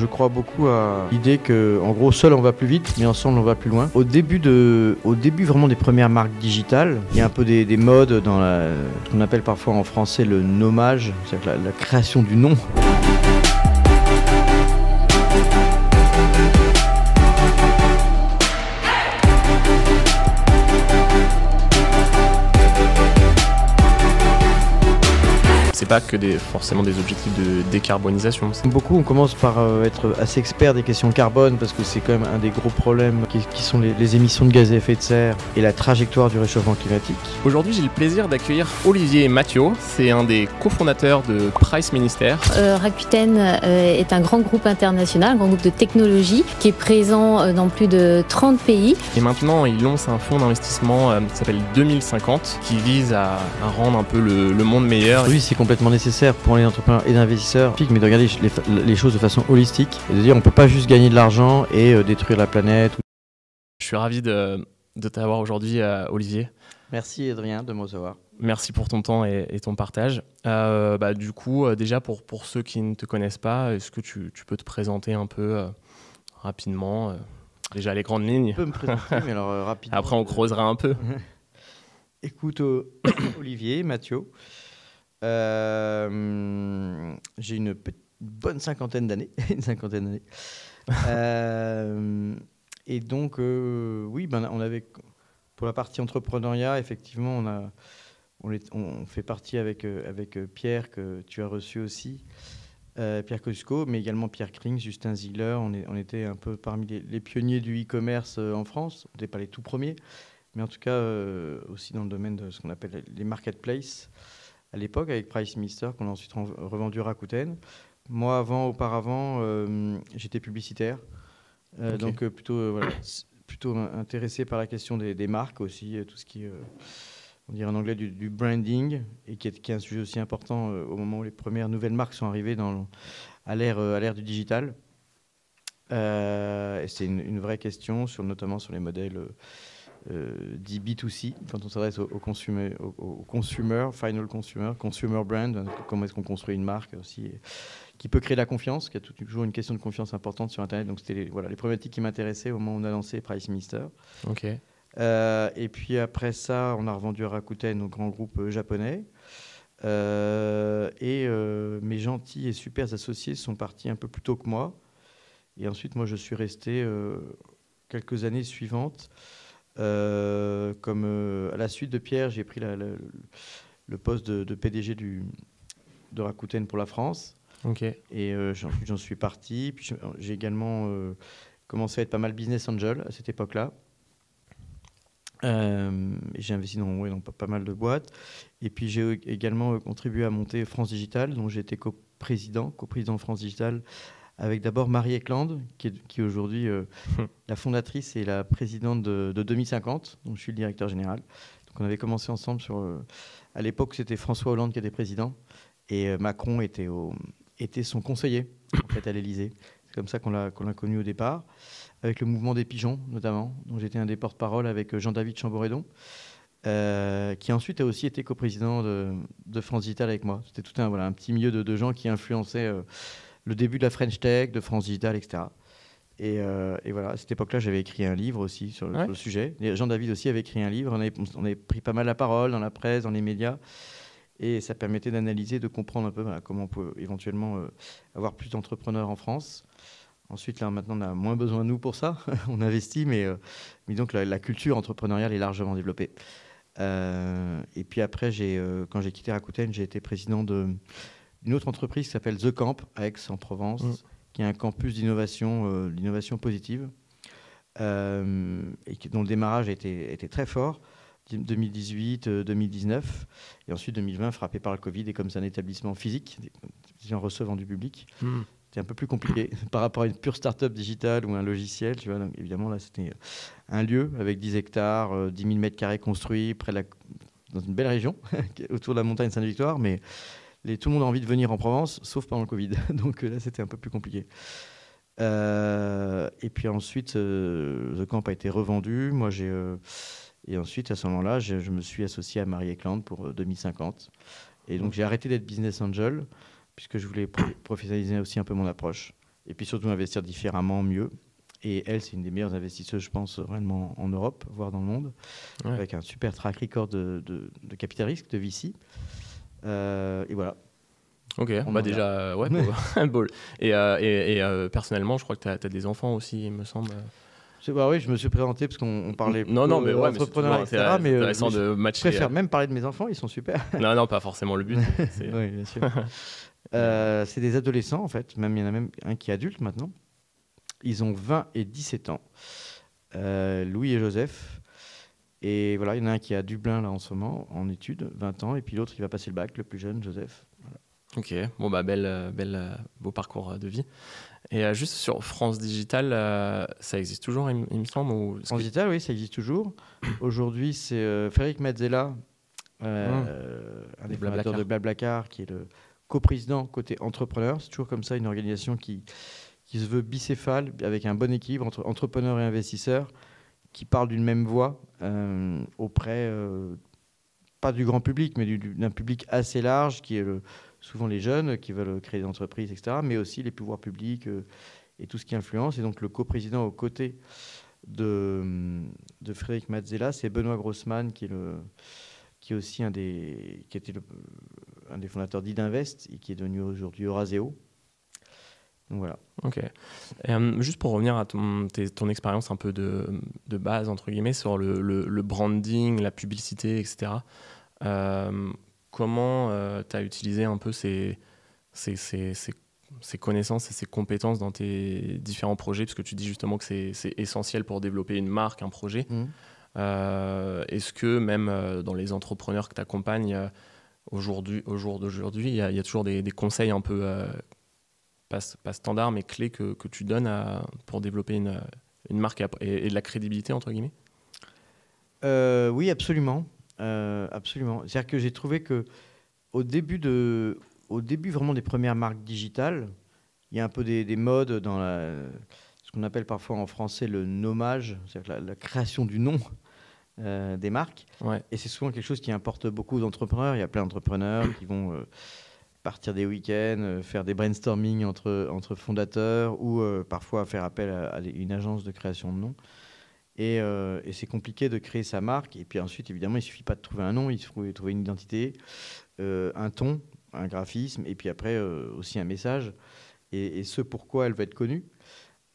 Je crois beaucoup à l'idée que, en gros, seul on va plus vite, mais ensemble on va plus loin. Au début, vraiment des premières marques digitales, il y a un peu des, des modes dans ce qu'on appelle parfois en français le nommage, c'est-à-dire la création du nom. Pas que des, forcément des objectifs de décarbonisation. Beaucoup, on commence par euh, être assez expert des questions carbone parce que c'est quand même un des gros problèmes qui, qui sont les, les, émissions de gaz à effet de serre et la trajectoire du réchauffement climatique. Aujourd'hui, j'ai le plaisir d'accueillir Olivier Mathieu. C'est un des cofondateurs de Price Minister. Euh, Rakuten euh, est un grand groupe international, un grand groupe de technologie qui est présent euh, dans plus de 30 pays. Et maintenant, il lance un fonds d'investissement euh, qui s'appelle 2050 qui vise à, à, rendre un peu le, le monde meilleur. Oui, c'est complètement nécessaire pour les entrepreneurs et les investisseurs, mais de regarder les, les, choses de façon holistique et de dire on peut pas juste gagner de l'argent et euh, détruire la planète. Je suis ravi de, de t'avoir aujourd'hui, euh, Olivier. Merci Adrien de me recevoir. Merci pour ton temps et, et ton partage. Euh, bah, du coup, euh, déjà pour, pour ceux qui ne te connaissent pas, est-ce que tu, tu, peux te présenter un peu euh, rapidement Déjà les grandes lignes. Je peux me présenter, mais alors rapidement. Après, on creusera un peu. Écoute, Olivier, Mathieu. Euh, j'ai une bonne cinquantaine d'années. une cinquantaine d'années. euh, et donc, euh, oui, ben, on avait, pour la partie entrepreneuriat, effectivement, on, a, on, fait partie avec, avec Pierre, que tu as reçu aussi, Pierre Cosco, mais également Pierre Krings, Justin Ziegler. On, était un peu parmi les, les pionniers du e-commerce en France. On n'était pas les tout premiers, mais en tout cas, aussi dans le domaine de ce qu'on appelle les marketplaces à l'époque avec Price Mister qu'on a ensuite revendu à Rakuten. Moi, avant, auparavant, euh, j'étais publicitaire, euh, okay. donc euh, plutôt, voilà, plutôt intéressé par la question des, des marques aussi, tout ce qui, on dirait en anglais, du, du branding, et qui est, qui est, un sujet aussi important au moment où les premières nouvelles marques sont arrivées dans, à l'ère du digital. c'est une, une, vraie question, sur, notamment sur les modèles euh, dit B2C, quand on s'adresse au, au, consumer, au, au, consumer, final consumer, consumer brand, hein, comment est-ce qu'on construit une marque aussi, qui peut créer la confiance, qui a toujours une question de confiance importante sur Internet. Donc c'était les, voilà, les problématiques qui m'intéressaient au moment où on a lancé Price Minister. Ok. Euh, et puis après ça, on a revendu à Rakuten au grand groupe euh, japonais. Euh, et mes gentils et super associés sont partis un peu plus tôt que moi. Et ensuite, moi, je suis resté quelques années suivantes. Euh, comme euh, à la suite de Pierre, j'ai pris la, la, le poste de, de, PDG du, de Rakuten pour la France. Okay. Et euh, j'en suis parti. Puis j'ai également euh, commencé à être pas mal business angel à cette époque-là. J'ai investi dans, ouais, dans pas, mal de boîtes. Et puis j'ai également contribué à monter France Digital, dont j'ai été coprésident, coprésident de France Digital avec d'abord Marie Eklund, qui est, aujourd'hui euh, la fondatrice et la présidente de, de, 2050, dont je suis le directeur général. Donc on avait commencé ensemble sur... Euh, à l'époque, c'était François Hollande qui était président, et euh, Macron était, au, était son conseiller, en fait, à l'Élysée. C'est comme ça qu'on l'a qu connu au départ, avec le mouvement des pigeons, notamment, dont j'étais un des porte-parole avec Jean-David Chamboredon. Euh, qui ensuite a aussi été coprésident de, de France Digital avec moi. C'était tout un, voilà, un petit milieu de, de gens qui influençaient euh, le début de la French Tech, de France Digital, etc. Et, euh, et voilà, à cette époque-là, j'avais écrit un livre aussi sur le, ouais. sur le sujet. Jean-David aussi avait écrit un livre. On avait, on avait, pris pas mal la parole dans la presse, dans les médias. Et ça permettait d'analyser, de comprendre un peu voilà, comment on peut éventuellement euh, avoir plus d'entrepreneurs en France. Ensuite, là, maintenant, on a moins besoin de nous pour ça. on investit, mais, euh, mais donc la, la, culture entrepreneuriale est largement développée. Et puis après, quand j'ai quitté Rakuten, j'ai été président d'une autre entreprise qui s'appelle The Camp à Aix-en-Provence, mmh. qui est un campus d'innovation, euh, d'innovation positive, euh, et qui, dont le démarrage a été, a été très fort. 2018, 2019, et ensuite 2020 frappé par le Covid, et comme c'est un établissement physique, en recevant du public, mmh c'était un peu plus compliqué par rapport à une pure start-up digitale ou un logiciel. Tu vois, donc évidemment, là, c'était un lieu avec 10 hectares, euh, 10 000 mètres carrés construits près de la, dans une belle région, autour de la montagne Sainte-Victoire, mais les, tout le monde a envie de venir en Provence, sauf pendant le Covid. Donc euh, là, c'était un peu plus compliqué. Euh, et puis ensuite, euh, The Camp a été revendu. Moi, j'ai euh, et ensuite, à ce moment-là, je, je, me suis associé à Marie Eklund pour 2050. Et donc, j'ai arrêté d'être business angel puisque je voulais professionnaliser aussi un peu mon approche. et puis surtout investir différemment, mieux. Et elle, c'est une des meilleures investisseuses, je pense, réellement en Europe, voire dans le monde, avec un super track record de, de, capital risque, de VC. Euh, et voilà. Ok, on va déjà. Ouais, beau. Et, euh, et, et euh, personnellement, je crois que tu as, as, des enfants aussi, il me semble. Bah oui, je me suis présenté parce qu'on parlait non, non, mais ouais, entrepreneurs, etc. Mais intéressant de matcher. Je préfère même parler de mes enfants, ils sont super. non, non, pas forcément le but. oui, bien sûr. c'est des adolescents, en fait. Même, il y en a même un qui est adulte maintenant. Ils ont 20 et 17 ans. Euh, Louis et Joseph. Et voilà, il y en a un qui est à Dublin là en ce moment, en études, 20 ans, et puis l'autre qui va passer le bac, le plus jeune, Joseph. Ok, bon bah belle, euh, belle, euh, beau parcours de vie. Et juste sur France Digital, ça existe toujours, il, me semble ou... France Digital, oui, ça existe toujours. Aujourd'hui, c'est Frédéric Mazzella, mmh. un des fondateurs de Blablacar, qui est le coprésident côté entrepreneur. C'est toujours comme ça, une organisation qui, qui se veut bicéphale, avec un bon équilibre entre entrepreneurs et investisseurs, qui parlent d'une même voix euh, auprès, euh, pas du grand public, mais d'un public assez large, qui est souvent les jeunes qui veulent créer des entreprises, etc., mais aussi les pouvoirs publics euh, et tout ce qui influence. Et donc le coprésident aux côtés de, de Frédéric Mazzella, c'est Benoît Grossman, qui est le qui est aussi un des, qui était un des fondateurs d'Idinvest et qui est devenu aujourd'hui Euraseo, voilà. Ok. Euh, juste pour revenir à ton, ton expérience un peu de, de, base, entre guillemets, sur le, le, branding, la publicité, etc. Euh, comment euh, tu as utilisé un peu ces, ces, ces, ces, connaissances et ces compétences dans tes différents projets? Parce que tu dis justement que c'est essentiel pour développer une marque, un projet. Mmh. Est-ce que même dans les entrepreneurs que tu accompagnes, aujourd'hui, au jour d'aujourd'hui, il y, y, a toujours des, des conseils un peu pas, standard, mais clé que, que tu donnes à, pour développer une, une marque et, de la crédibilité, entre guillemets? Euh, Oui, absolument. Euh, absolument. C'est-à-dire que j'ai trouvé que au début, de, au début vraiment des premières marques digitales, il y a un peu des, des modes dans la, ce qu'on appelle parfois en français le nommage, c'est-à-dire la, création du nom euh, des marques. Ouais. Et c'est souvent quelque chose qui importe beaucoup d'entrepreneurs. Il y a plein d'entrepreneurs qui vont partir des week-ends, euh, faire des brainstorming entre, entre fondateurs ou euh, parfois faire appel à, une agence de création de nom. Et, euh, et c'est compliqué de créer sa marque. Et puis ensuite, évidemment, il suffit pas de trouver un nom, il faut trouver une identité, un ton, un graphisme, et puis après aussi un message, et, et, ce pourquoi elle va être connue.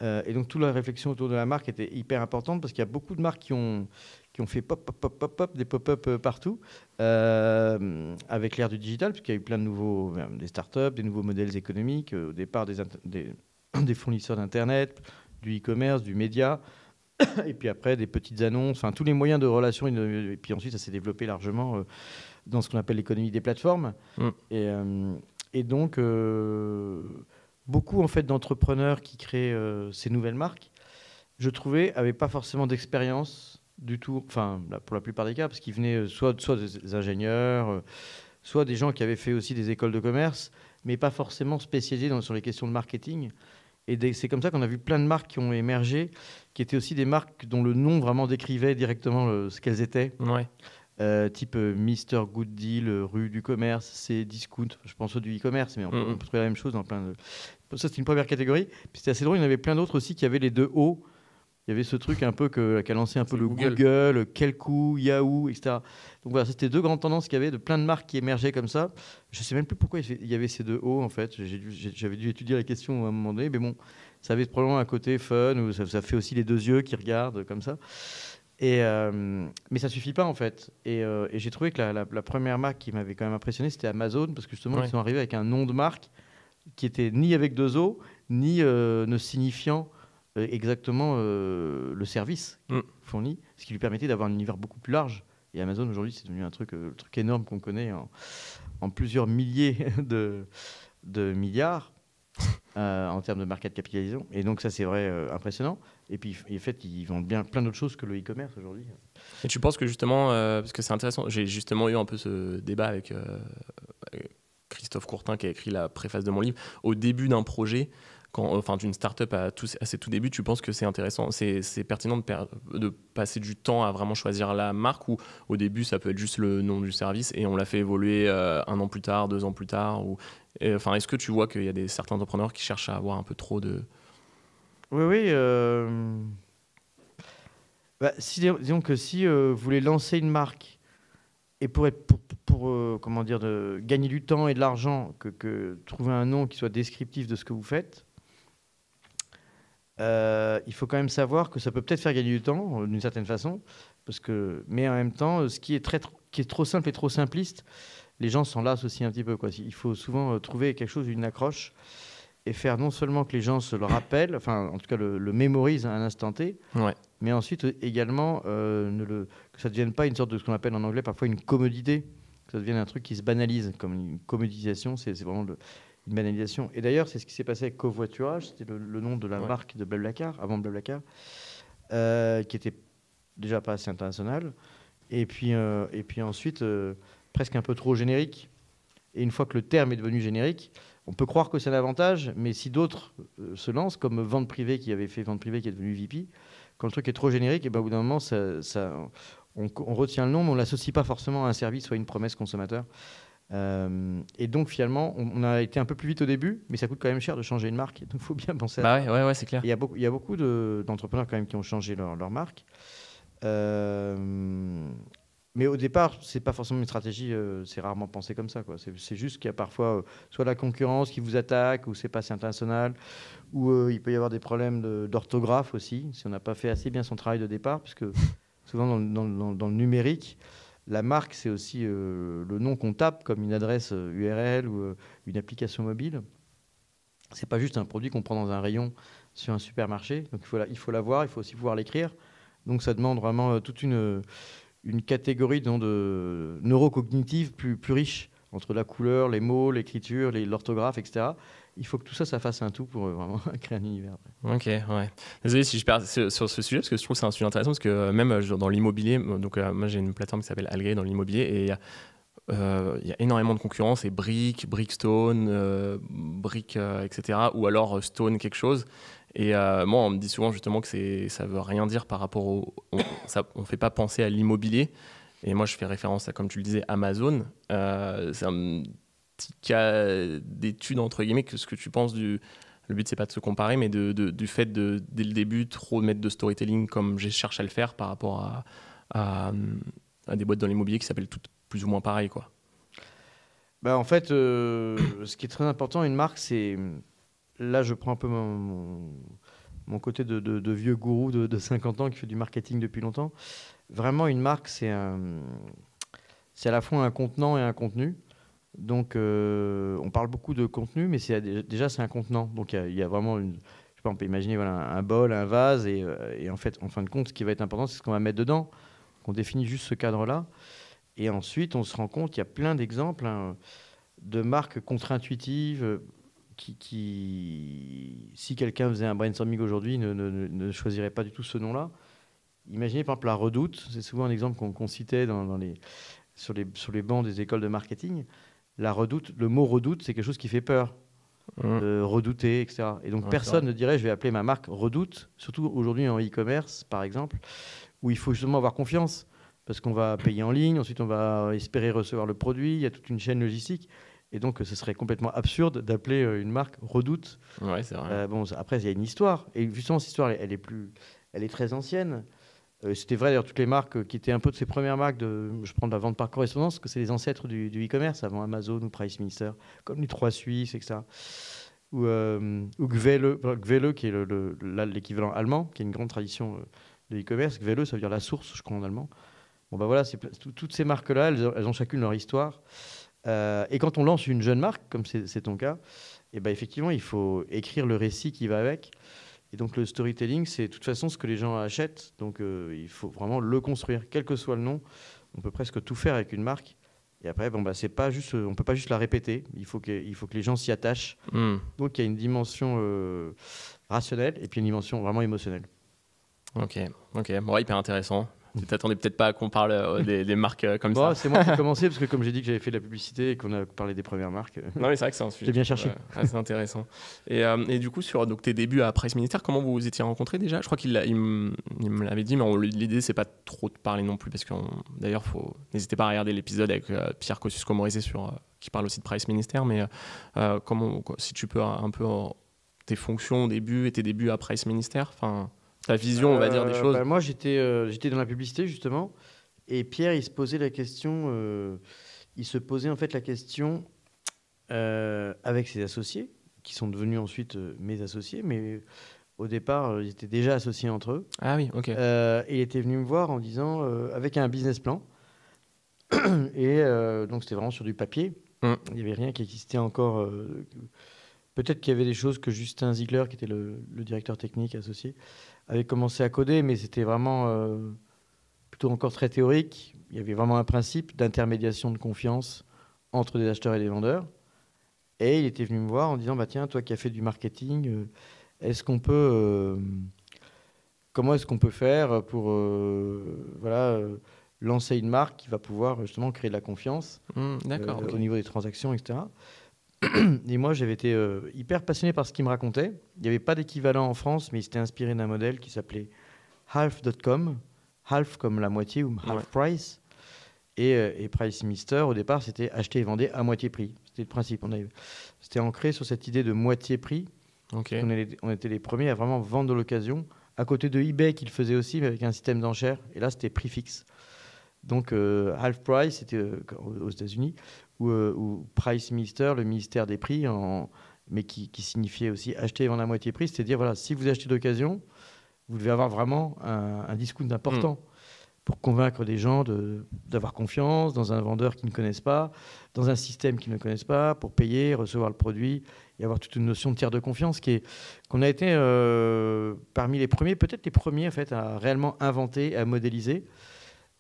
et donc toute la réflexion autour de la marque était hyper importante parce qu'il y a beaucoup de marques qui ont, qui ont fait pop, pop, pop, pop, pop des pop-up euh, partout, euh, avec l'ère du digital, puisqu'il y a eu plein de nouveaux, euh, des startups, des nouveaux modèles économiques, au départ des, des, des fournisseurs d'Internet, du e-commerce, du média, et puis après des petites annonces, enfin tous les moyens de relation, et puis ensuite ça s'est développé largement dans ce qu'on appelle l'économie des plateformes. Mm. Et, et, donc, beaucoup en fait d'entrepreneurs qui créent ces nouvelles marques, je trouvais, n'avaient pas forcément d'expérience du tout, enfin pour la plupart des cas, parce qu'ils venaient euh, soit, soit des ingénieurs, euh, soit des gens qui avaient fait aussi des écoles de commerce, mais pas forcément spécialisés dans, sur les questions de marketing. Et c'est comme ça qu'on a vu plein de marques qui ont émergé, qui étaient aussi des marques dont le nom vraiment décrivait directement euh, ce qu'elles étaient. Ouais. type Mister Good Deal, rue du commerce, c'est discount. Je pense au du e-commerce, mais on, peut, trouver la même chose dans plein de. Ça, c'est une première catégorie. Puis c'était assez drôle, il y en avait plein d'autres aussi qui avaient les deux hauts il y avait ce truc un peu que, qui a lancé un peu le Google, Google Kelku, Yahoo, etc. Donc voilà, c'était deux grandes tendances qu'il y avait, de plein de marques qui émergeaient comme ça. Je ne sais même plus pourquoi il y avait ces deux hauts, en fait. J'avais dû étudier la question à un moment donné, mais bon, ça avait probablement un côté fun, ou ça, fait aussi les deux yeux qui regardent comme ça. Et, euh, mais ça suffit pas en fait. Et, euh, j'ai trouvé que la, première marque qui m'avait quand même impressionné, c'était Amazon, parce que justement, ils sont arrivés avec un nom de marque qui était ni avec deux O, ni euh, ne signifiant euh, exactement euh, le service mm. fourni, ce qui lui permettait d'avoir un univers beaucoup plus large. Et Amazon aujourd'hui, c'est devenu un truc, euh, truc énorme qu'on connaît en, plusieurs milliers de, de milliards. en termes de market capitalisation. Et donc ça, c'est vrai, impressionnant. Et puis, en fait, ils vendent bien plein d'autres choses que le e-commerce aujourd'hui. Et tu penses que justement, parce que c'est intéressant, j'ai justement eu un peu ce débat avec Christophe Courtin qui a écrit la préface de mon livre. Au début d'un projet, enfin, d'une startup à, à ses tout débuts, tu penses que c'est intéressant, c'est pertinent de, passer du temps à vraiment choisir la marque ou au début ça peut être juste le nom du service et on l'a fait évoluer euh, un an plus tard, deux ans plus tard ou, enfin, Est-ce que tu vois qu'il y a des, certains entrepreneurs qui cherchent à avoir un peu trop de... Oui, oui. Euh... Bah, disons que si euh, vous voulez lancer une marque et pour, gagner du temps et de l'argent, que, trouver un nom qui soit descriptif de ce que vous faites, euh, il faut quand même savoir que ça peut peut-être faire gagner du temps d'une certaine façon, parce que, mais en même temps, ce qui est, très, qui est trop simple et trop simpliste, les gens s'en lassent aussi un petit peu. Quoi. Il faut souvent trouver quelque chose, une accroche et faire non seulement que les gens se le rappellent, enfin en tout cas le, mémorisent à un instant T, mais ensuite euh, également euh, ne le, que ça ne devienne pas une sorte de ce qu'on appelle en anglais parfois une commodité, que ça devienne un truc qui se banalise, comme une commodisation, c'est vraiment une banalisation. Et d'ailleurs, c'est ce qui s'est passé avec Covoiturage, c'était le, nom de la marque de Blablacar, avant Blablacar, euh, qui était déjà pas assez international, et puis, et puis ensuite presque un peu trop générique. Et une fois que le terme est devenu générique, on peut croire que c'est un avantage, mais si d'autres euh, se lancent, comme Vente Privée qui avait fait Vente Privée qui est devenu VP, quand le truc est trop générique, et ben, au bout d'un moment, on, retient le nom, mais on ne l'associe pas forcément à un service ou à une promesse consommateur. Euh, et donc finalement, on, a été un peu plus vite au début, mais ça coûte quand même cher de changer une marque. Donc il faut bien penser à ça. Ouais, ouais, c'est clair. Il y a beaucoup, il y a beaucoup d'entrepreneurs quand même qui ont changé leur, leur marque. Euh, mais au départ, c'est pas forcément une stratégie, euh, c'est rarement pensé comme ça. C'est juste qu'il y a parfois soit la concurrence qui vous attaque, ou c'est pas assez international, ou il peut y avoir des problèmes d'orthographe aussi, si on n'a pas fait assez bien son travail de départ, puisque souvent dans, dans, le numérique, la marque, c'est aussi le nom qu'on tape comme une adresse URL ou une application mobile. C'est pas juste un produit qu'on prend dans un rayon sur un supermarché. Donc il faut, la, il faut l'avoir, il faut aussi pouvoir l'écrire. Donc ça demande vraiment toute une une catégorie de neurocognitive plus, plus riche entre la couleur, les mots, l'écriture, l'orthographe, etc. Il faut que tout ça, ça fasse un tout pour euh, vraiment créer un univers. Ok, ouais. Désolé si je perds sur ce sujet, parce que je trouve que c'est un sujet intéressant, parce que euh, même euh, dans l'immobilier, donc moi j'ai une plateforme qui s'appelle Algré dans l'immobilier, et il y, a, énormément de concurrence, et Brick, Brickstone, Brick, etc., ou alors Stone quelque chose. Et euh, moi, on me dit souvent justement que ça veut rien dire par rapport au. On ne fait pas penser à l'immobilier. Et moi, je fais référence à, comme tu le disais, Amazon. Euh, un petit cas d'étude, entre guillemets, que ce que tu penses du. Le but, c'est pas de se comparer, mais de, du fait de, dès le début, trop mettre de storytelling comme je cherche à le faire par rapport à, à, des boîtes dans l'immobilier qui s'appellent toutes plus ou moins pareil. Quoi. Bah, en fait, euh, ce qui est très important, une marque, c'est là, je prends un peu mon, mon, côté de, vieux gourou de, 50 ans qui fait du marketing depuis longtemps. Vraiment, une marque, c'est à la fois un contenant et un contenu. Donc, euh, on parle beaucoup de contenu, mais déjà, c'est un contenant. Donc, il y, a vraiment une. Je sais pas, on peut imaginer un, bol, un vase, et, euh, et, en fait, en fin de compte, ce qui va être important, c'est ce qu'on va mettre dedans. On définit juste ce cadre-là. Et ensuite, on se rend compte qu'il y a plein d'exemples hein, de marques contre-intuitives, qui, si quelqu'un faisait un brainstorming aujourd'hui, ne, choisirait pas du tout ce nom-là. Imaginez par exemple la Redoute, c'est souvent un exemple qu'on citait sur les bancs des écoles de marketing. La Redoute, le mot Redoute, c'est quelque chose qui fait peur. Mmh. redouter, etc. Et donc personne ne dirait je vais appeler ma marque Redoute, surtout aujourd'hui en e-commerce par exemple, où il faut justement avoir confiance parce qu'on va payer en ligne, ensuite on va espérer recevoir le produit, il y a toute une chaîne logistique. Et donc, ce serait complètement absurde d'appeler euh, une marque Redoute. Ouais, c'est vrai. Euh, bon, après, il y a une histoire. Et justement, cette histoire, elle, est, plus, elle est très ancienne. Euh, c'était vrai d'ailleurs, toutes les marques qui étaient un peu de ces premières marques, de, je prends de la vente par correspondance, que c'est les ancêtres du, e-commerce, avant Amazon ou Price Minister, comme les Trois Suisses, etc. Ou, ou Gvele, qui est l'équivalent allemand, qui est une grande tradition de e-commerce. Gvele, ça veut dire la source, je crois, en allemand. Bon, ben voilà, toutes ces marques-là, elles, elles, ont chacune leur histoire. Euh, et quand on lance une jeune marque, comme c'est ton cas, et eh ben effectivement, il faut écrire le récit qui va avec. Et donc le storytelling, c'est de toute façon ce que les gens achètent. Donc euh, il faut vraiment le construire, quel que soit le nom. On peut presque tout faire avec une marque. Et après, bon, bah, c'est pas juste, on peut pas juste la répéter. Il faut que, il faut que les gens s'y attachent. Hmm. Donc il y a une dimension euh, rationnelle et puis une dimension vraiment émotionnelle. Ok, ok, bon, hyper intéressant. Tu t'attendais peut-être pas qu'on parle euh, des, marques euh, comme bon, ça. C'est moi qui ai commencé parce que comme j'ai dit que j'avais fait de la publicité et qu'on a parlé des premières marques. Non mais c'est vrai que c'est un sujet. J'ai bien cherché. c'est intéressant. Et, euh, et, du coup sur donc tes débuts à Price Minister, comment vous vous étiez rencontrés déjà? Je crois qu'il il, me l'avait dit, mais l'idée c'est pas trop de parler non plus parce que d'ailleurs faut n'hésitez pas à regarder l'épisode avec Pierre Kosciusko-Morizet sur qui parle aussi de Price Minister, mais comment si tu peux un peu tes fonctions au début et tes débuts à Price Minister, enfin ta vision, on va dire, des choses bah, Moi, j'étais euh, j'étais dans la publicité, justement. Et Pierre, il se posait la question. Euh, il se posait en fait la question euh, avec ses associés, qui sont devenus ensuite mes associés, mais au départ, ils étaient déjà associés entre eux. Ah oui, ok. et il était venu me voir en disant, avec un business plan. et donc, c'était vraiment sur du papier. Hum. Il n'y avait rien qui existait encore. Peut-être qu'il y avait des choses que Justin Ziegler, qui était le, le directeur technique associé, avait commencé à coder, mais c'était vraiment euh, plutôt encore très théorique. Il y avait vraiment un principe d'intermédiation de confiance entre des acheteurs et des vendeurs. Et il était venu me voir en disant bah tiens, toi qui as fait du marketing, euh, est-ce qu'on peut euh, comment est-ce qu'on peut faire pour voilà lancer une marque qui va pouvoir justement créer de la confiance mmh, au niveau des transactions, etc. Et moi, j'avais été euh, hyper passionné par ce qu'il me racontait. Il n'y avait pas d'équivalent en France, mais il s'était inspiré d'un modèle qui s'appelait half.com, half comme la moitié ou half price. Et, euh, et, Price Mister, au départ, c'était acheter et vendre à moitié prix. C'était le principe. On c'était ancré sur cette idée de moitié prix. On, on, était les premiers à vraiment vendre de l'occasion, à côté de eBay qu'il faisait aussi, mais avec un système d'enchères. Et là, c'était prix fixe. Donc, euh, half price, c'était aux États-Unis, euh, ou, Price Minister, le ministère des prix, en, mais qui, signifiait aussi acheter et vendre à moitié prix, c'est à dire voilà, si vous achetez d'occasion, vous devez avoir vraiment un, un discount important mm. pour convaincre des gens d'avoir confiance dans un vendeur qu'ils ne connaissent pas, dans un système qu'ils ne connaissent pas, pour payer, recevoir le produit et avoir toute une notion de tiers de confiance qui est qu'on a été euh, parmi les premiers, peut-être les premiers en fait, à réellement inventer, à modéliser.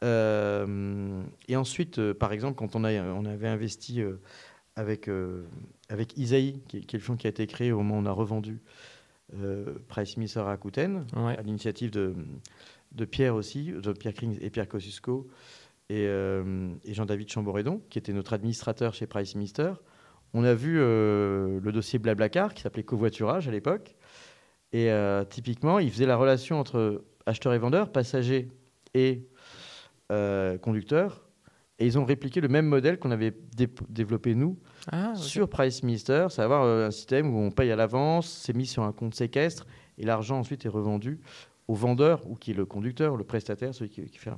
Euh, et ensuite, euh, par exemple, quand on, a, on avait investi euh, avec, avec Isaïe, qui, est le fonds qui a été créé au moment où on a revendu Price Minister à Rakuten, à l'initiative de, de, Pierre aussi, de Pierre Krings et Pierre Kosciusko, et, et Jean-David Chamboredon, qui était notre administrateur chez Price Minister. On a vu le dossier Blablacar, qui s'appelait covoiturage à l'époque. Et typiquement, il faisait la relation entre acheteur et vendeur, passager et euh, conducteurs. Et ils ont répliqué le même modèle qu'on avait développé nous ah, sur Price Minister, c'est avoir euh, un système où on paye à l'avance, c'est mis sur un compte séquestre et l'argent ensuite est revendu au vendeur ou qui est le conducteur, le prestataire, celui qui, qui fait.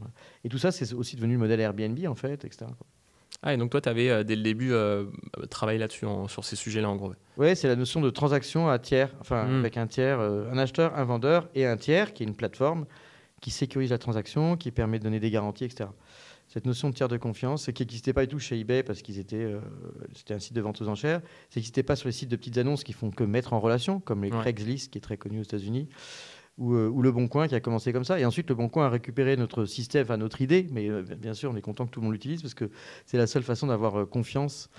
Et tout ça, c'est aussi devenu le modèle Airbnb en fait, etc. Ah, et donc toi, tu avais euh, dès le début travaillé là-dessus, sur ces sujets-là en gros. Oui, c'est la notion de transaction à tiers, enfin hmm. avec un tiers, un acheteur, un vendeur et un tiers qui est une plateforme qui sécurise la transaction, qui permet de donner des garanties, etc. Cette notion de tiers de confiance, qui n'existait pas du tout chez eBay parce qu'ils étaient, euh, c'était un site de vente aux enchères. Ça n'existait pas sur les sites de petites annonces qui font que mettre en relation, comme les Craigslist, qui est très connu aux États-Unis, ou, euh, ou, Le Bon Coin qui a commencé comme ça. Et ensuite, Le Bon Coin a récupéré notre système, enfin notre idée, mais euh, bien sûr, on est content que tout le monde l'utilise parce que c'est la seule façon d'avoir confiance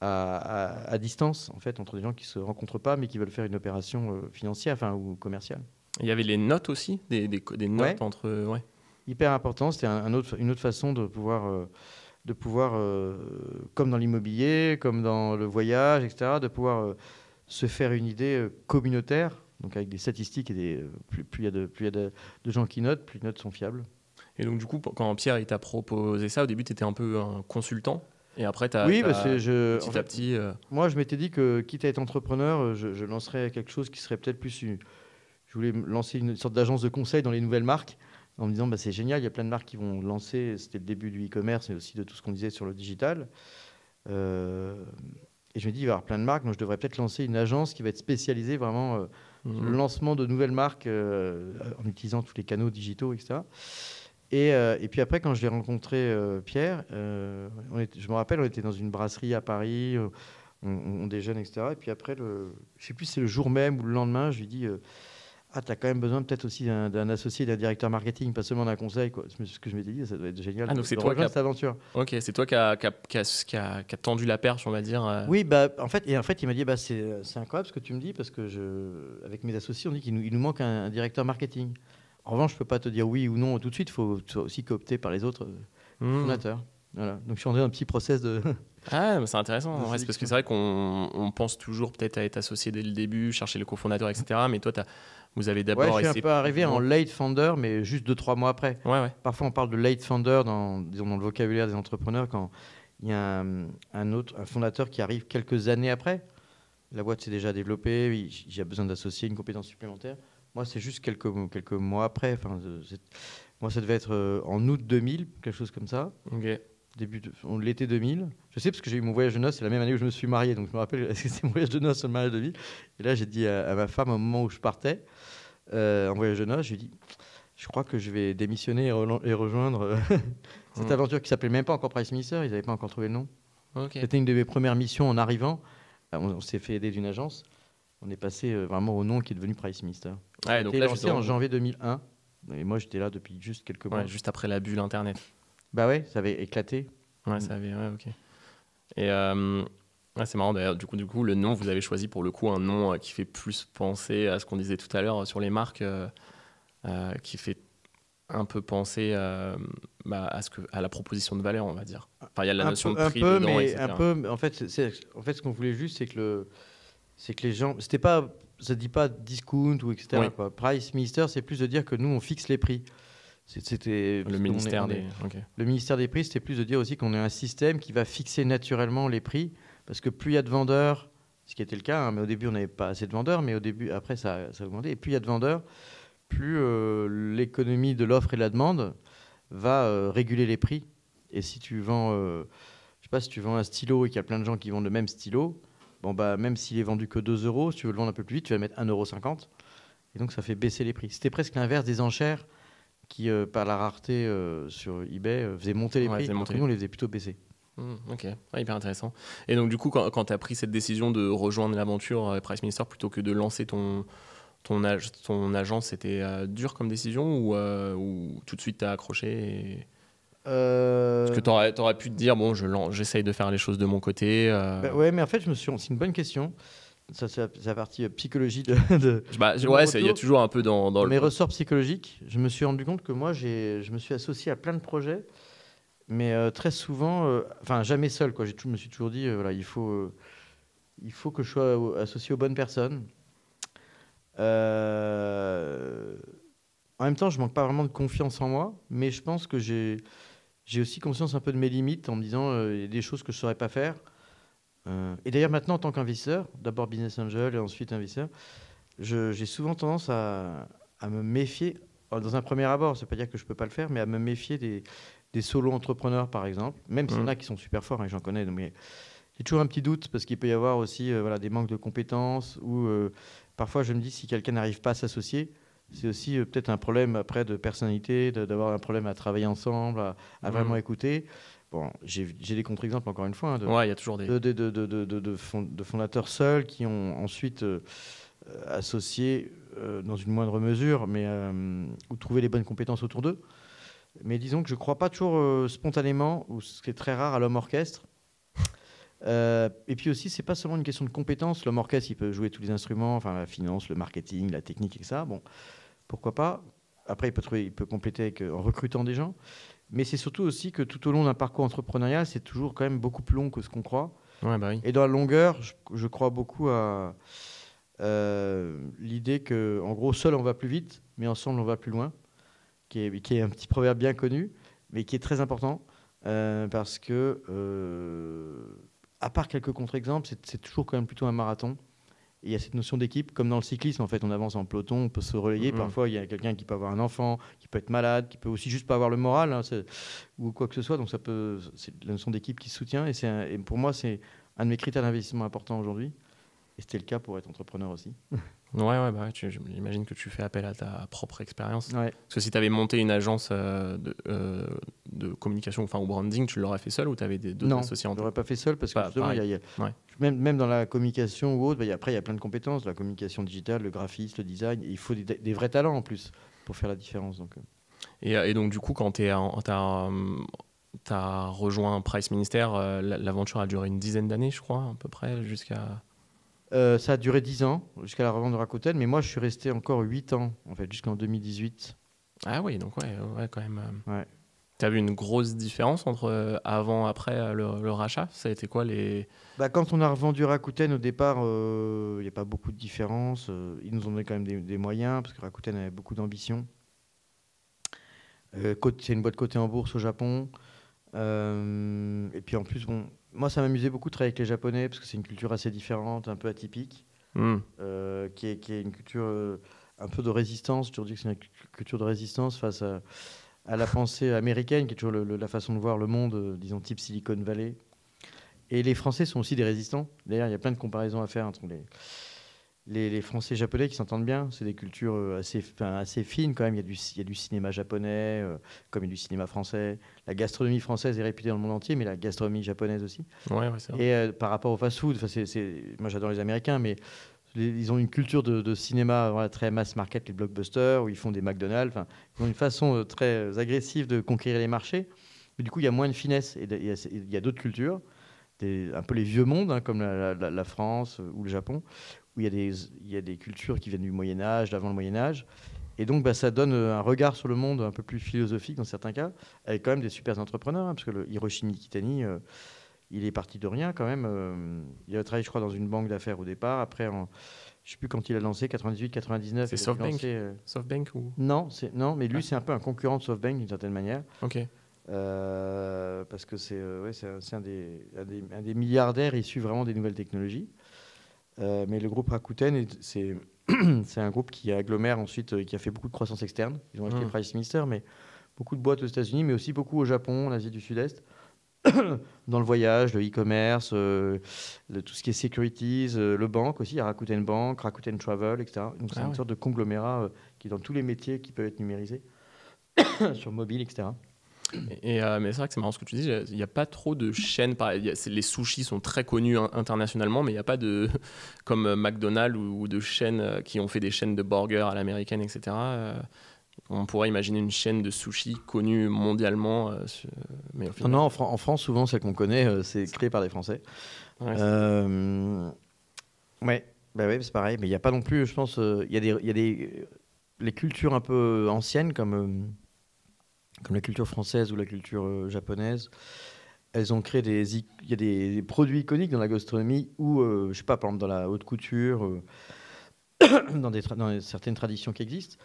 à, à, distance, en fait, entre des gens qui ne se rencontrent pas, mais qui veulent faire une opération financière, enfin, ou commerciale. Il y avait les notes aussi, des, des, des notes entre. Ouais. Hyper important. C'était un, autre, une autre façon de pouvoir, euh, de pouvoir euh, comme dans l'immobilier, comme dans le voyage, etc., de pouvoir euh, se faire une idée communautaire, donc avec des statistiques et des, plus, il y a, de, plus y a de, gens qui notent, plus les notes sont fiables. Et donc, du coup, quand Pierre t'a proposé ça, au début, tu étais un peu un consultant. Et après, tu as. Oui, parce que je, petit à petit. Moi, je m'étais dit que, quitte à être entrepreneur, je, je lancerais quelque chose qui serait peut-être plus voulais lancer une sorte d'agence de conseil dans les nouvelles marques en me disant bah, c'est génial, il y a plein de marques qui vont lancer, c'était le début du e-commerce et aussi de tout ce qu'on disait sur le digital. Euh, et je me dis, il va y avoir plein de marques, donc je devrais peut-être lancer une agence qui va être spécialisée vraiment euh, sur le mhm. lancement de nouvelles marques euh, en utilisant tous les canaux digitaux, etc. Et, et puis après, quand je l'ai rencontré, Pierre, on je me rappelle, on était dans une brasserie à Paris, on, on, déjeune, etc. Et puis après, le, je ne sais plus si c'est le jour même ou le lendemain, je lui dis ah, tu as quand même besoin peut-être aussi d'un associé, d'un directeur marketing, pas seulement d'un conseil. Quoi. Ce que je m'étais dit, ça doit être génial. Ah, donc c'est toi qui cette aventure. Ok, c'est toi qui a, qui, a, qui, a, tendu la perche, on va dire. Euh. Oui, bah, en fait, et en fait, il m'a dit, bah, c'est incroyable ce que tu me dis, parce que je, avec mes associés, on dit qu'il nous, il nous manque un, directeur marketing. En revanche, je peux pas te dire oui ou non tout de suite. Il faut aussi coopter par les autres euh, Mmh. fondateurs. Voilà. Donc je suis en train d'un petit process de. Ah, mais c'est intéressant. En vrai, c'est parce que c'est vrai qu'on on pense toujours peut-être à être associé dès le début, chercher le cofondateur, etc. Mais toi, t'as- vous avez Ouais, d'abord je suis un peu arrivé en late founder, mais juste deux trois mois après. Ouais, ouais. Parfois, on parle de late founder dans, disons, dans le vocabulaire des entrepreneurs quand il y a un, un autre un fondateur qui arrive quelques années après. La boîte s'est déjà développée, il y a besoin d'associer une compétence supplémentaire. Moi, c'est juste quelques, quelques mois après. Enfin, moi, ça devait être euh, en août 2000, quelque chose comme ça, Ok. Début de l'été 2000. Je sais parce que j'ai eu mon voyage de noces, c'est la même année où je me suis marié, donc je me rappelle, c'est mon voyage de noces, le mariage de 2000. Et là, j'ai dit à, à ma femme au moment où je partais euh, en voyage de noces, je lui ai dit, je crois que je vais démissionner et, rejoindre euh, cette Mm. aventure qui s'appelait même pas encore Price Minister, ils n'avaient pas encore trouvé le nom. C'était une de mes premières missions en arrivant. Euh, On, on s'est fait aider d'une agence. On est passé euh, vraiment au nom qui est devenu Price Minister. Ouais, donc là, lancé en janvier 2001. Et moi, j'étais là depuis juste quelques mois. ouais, juste après la bulle Internet. Bah ouais, ça avait éclaté. Ouais, ça avait, ouais, ok. Et euh, ouais, c'est marrant d'ailleurs. Du coup, du coup, le nom, vous avez choisi pour le coup un nom euh, qui fait plus penser à ce qu'on disait tout à l'heure sur les marques, euh, euh, qui fait un peu penser euh, bah, à ce que, à la proposition de valeur, on va dire. Enfin, il y a la un notion peu, de un prix peu, dedans, mais etc. un peu. En fait, en fait, ce qu'on voulait juste, c'est que le, c'est que les gens, c'était pas, ça dit pas discount ou etc. Oui. quoi. Price Minister, c'est plus de dire que nous, on fixe les prix. C'était Le est- ministère on est- des. Le ministère des prix, c'était plus de dire aussi qu'on a un système qui va fixer naturellement les prix, parce que plus il y a de vendeurs, ce qui était le cas, hein, mais au début on n'avait pas assez de vendeurs, mais au début, après ça, ça a augmenté, et plus il y a de vendeurs, plus euh, l'économie de l'offre et de la demande va euh, réguler les prix. Et si tu vends, euh, je sais pas, si tu vends un stylo et qu'il y a plein de gens qui vendent le même stylo, bon bah même s'il est vendu que 2 euros, si tu veux le vendre un peu plus vite, tu vas mettre 1,50 euro. Et donc ça fait baisser les prix. C'était presque l'inverse des enchères qui, euh, par la rareté euh, sur eBay, euh, faisaient monter les Ouais, prix. monter. nous, on les faisait plutôt baisser. Hmm, ok, Ouais, hyper intéressant. Et donc, du coup, quand, quand tu as pris cette décision de rejoindre l'aventure Price Minister plutôt que de lancer ton, ton, ag- ton agence, c'était dur comme décision ou, ou tout de suite tu as accroché et... Parce que tu aurais, pu te dire, bon, je j'essaye de faire les choses de mon côté. bah ouais, mais en fait, je me suis. C'est une bonne question. Ça, c'est la, partie euh, psychologie de, de- bah, ouais, il y a toujours un peu dans, dans mes le. ressorts psychologiques, je me suis rendu compte que moi, j'ai, je me suis associé à plein de projets, mais euh, très souvent, euh, enfin jamais seul. Quoi. Je me suis toujours dit, euh, voilà, il faut, il faut que je sois associé aux bonnes personnes. En même temps, je manque pas vraiment de confiance en moi, mais je pense que j'ai, j'ai aussi conscience un peu de mes limites en me disant, il y a des choses que je saurais pas faire. Euh, et d'ailleurs, maintenant, en tant qu'investisseur, d'abord business angel et ensuite investisseur, j'ai souvent tendance à, à me méfier, alors, dans un premier abord, ça veut pas dire que je peux pas le faire, mais à me méfier des, des solo-entrepreneurs, par exemple, même s'il y en a qui sont super forts, et j'en connais, mais j'ai toujours un petit doute, parce qu'il peut y avoir aussi euh, voilà, des manques de compétences, ou euh, parfois je me dis, si quelqu'un n'arrive pas à s'associer, c'est aussi euh, peut-être un problème après de personnalité, d'avoir un problème à travailler ensemble, à, à vraiment écouter. Bon, j'ai des contre-exemples, encore une fois, hein, de, Ouais, il y a toujours des. de, de, de, de, de- de- de fond- de fondateurs seuls qui ont ensuite euh, associé euh, dans une moindre mesure, mais euh, ou trouvé les bonnes compétences autour d'eux. Mais disons que je ne crois pas toujours spontanément, ou ce qui est très rare à l'homme orchestre. Et puis aussi, c'est pas seulement une question de compétences. L'homme orchestre, il peut jouer tous les instruments, enfin la finance, le marketing, la technique et ça. Bon, pourquoi pas? Après, il peut, trouver, il peut compléter avec, en recrutant des gens. Mais c'est surtout aussi que tout au long d'un parcours entrepreneurial, c'est toujours quand même beaucoup plus long que ce qu'on croit. Ouais, bah oui. Et dans la longueur, je, je crois beaucoup à euh, l'idée que, en gros, seul on va plus vite, mais ensemble on va plus loin, qui est, qui est un petit proverbe bien connu, mais qui est très important euh, parce que, euh, à part quelques contre-exemples, c'est c'est toujours quand même plutôt un marathon. Il y a cette notion d'équipe, comme dans le cyclisme, en fait, on avance en peloton, on peut se relayer. Mhm. Parfois, il y a quelqu'un qui peut avoir un enfant, qui peut être malade, qui peut aussi juste pas avoir le moral, hein, ou quoi que ce soit. Donc, ça peut, c'est la notion d'équipe qui se soutient. Et, c'est un- et pour moi, c'est un de mes critères d'investissement importants aujourd'hui. Et c'était le cas pour être entrepreneur aussi. Ouais, ouais, bah tu- j'imagine que tu fais appel à ta propre expérience. Ouais. Parce que si tu avais monté une agence euh, de, euh, de communication, enfin, ou branding, tu l'aurais fait seul ou tu avais des deux Non, associés en je l'aurais pas fait seul parce que Pas justement, il y a- il y a- Ouais. même, même dans la communication ou autre, bah, il y a- après, il y a plein de compétences. La communication digitale, le graphisme, le design. Il faut des, des vrais talents en plus pour faire la différence. Donc, euh. Et, et donc, du coup, quand tu as, rejoint Price Ministère, la- l'aventure a duré une dizaine d'années, je crois, à peu près, jusqu'à. Euh, ça a duré 10 ans jusqu'à la revente de Rakuten, mais moi je suis resté encore 8 ans en fait jusqu'en 2018. Ah oui, donc ouais, ouais quand même. Ouais. Tu as vu une grosse différence entre avant, après le, le, rachat? Ça a été quoi les. Bah, quand on a revendu Rakuten au départ, il n'y a pas beaucoup de différence. ils nous ont donné quand même des, des moyens parce que Rakuten avait beaucoup d'ambition. c'est une boîte cotée en bourse au Japon. et puis en plus, bon, moi, ça m'amusait beaucoup de travailler avec les Japonais parce que c'est une culture assez différente, un peu atypique, hmm. euh, qui, est, qui, est, une culture euh, un peu de résistance. Je toujours dis que c'est une culture de résistance face à, la pensée américaine, qui est toujours la façon de voir le monde, euh, disons type Silicon Valley. Et les Français sont aussi des résistants. D'ailleurs, il y a plein de comparaisons à faire entre les, les, Français et Japonais qui s'entendent bien. C'est des cultures euh, assez, assez fines quand même. Il y, a du, il y a du cinéma japonais, euh, comme il y a du cinéma français. La gastronomie française est réputée dans le monde entier, mais la gastronomie japonaise aussi. Ouais, et euh, par rapport au fast-food, moi j'adore les Américains, mais ils ont une culture de, cinéma très mass market, les blockbusters, où ils font des McDonald's. Ils ont une façon très agressive de conquérir les marchés. Mais du coup, il y a moins de finesse. Et il y a, d'autres cultures. Des, un peu les vieux mondes, hein, comme la, la, France ou le Japon, où il y, a des, il y a des cultures qui viennent du Moyen Âge, d'avant le Moyen Âge. Et donc, bah, ça donne euh, un regard sur le monde un peu plus philosophique dans certains cas, avec quand même des super entrepreneurs, hein, parce que le Hiroshi Mikitani, euh, il est parti de rien quand même. Euh, il a travaillé, je crois, dans une banque d'affaires au départ. Après, en, je sais plus quand il a lancé, 98, 99. C'est SoftBank SoftBank ou? Non, non, mais lui, c'est un peu un concurrent de SoftBank d'une certaine manière. Ok. parce que c'est ouais, un, des, un, des, milliardaires issus vraiment des nouvelles technologies. Euh, mais le groupe Rakuten, c'est un groupe qui agglomère ensuite, euh, qui a fait beaucoup de croissance externe. Ils ont acheté mmh. Price Minister, mais beaucoup de boîtes aux États-Unis, mais aussi beaucoup au Japon, en Asie du Sud-Est. dans le voyage, le e-commerce, euh, tout ce qui est securities, le banque aussi, il y a Rakuten Bank, Rakuten Travel, etc. Donc c'est ah une sorte de conglomérat qui est dans tous les métiers qui peuvent être numérisés, sur mobile, etc. Et, euh, mais c'est vrai que c'est marrant ce que tu dis, il n'y a pas trop de chaînes. les sushis sont très connus internationalement, mais il n'y a pas de. comme euh, McDonald's ou, de chaînes euh, qui ont fait des chaînes de burgers à l'américaine, etc. on pourrait imaginer une chaîne de sushis connue mondialement. mais Non, en, France, souvent, celle qu'on connaît, c'est créé par des Français. Ouais, ouais. Bah c'est pareil, mais il n'y a pas non plus, je pense, il y, y, a des. Les cultures un peu anciennes, comme comme la culture française ou la culture euh, japonaise, elles ont créé des. Il y a des, produits iconiques dans la gastronomie ou, euh, je sais pas, par exemple dans la haute couture, euh, dans, des dans certaines traditions qui existent.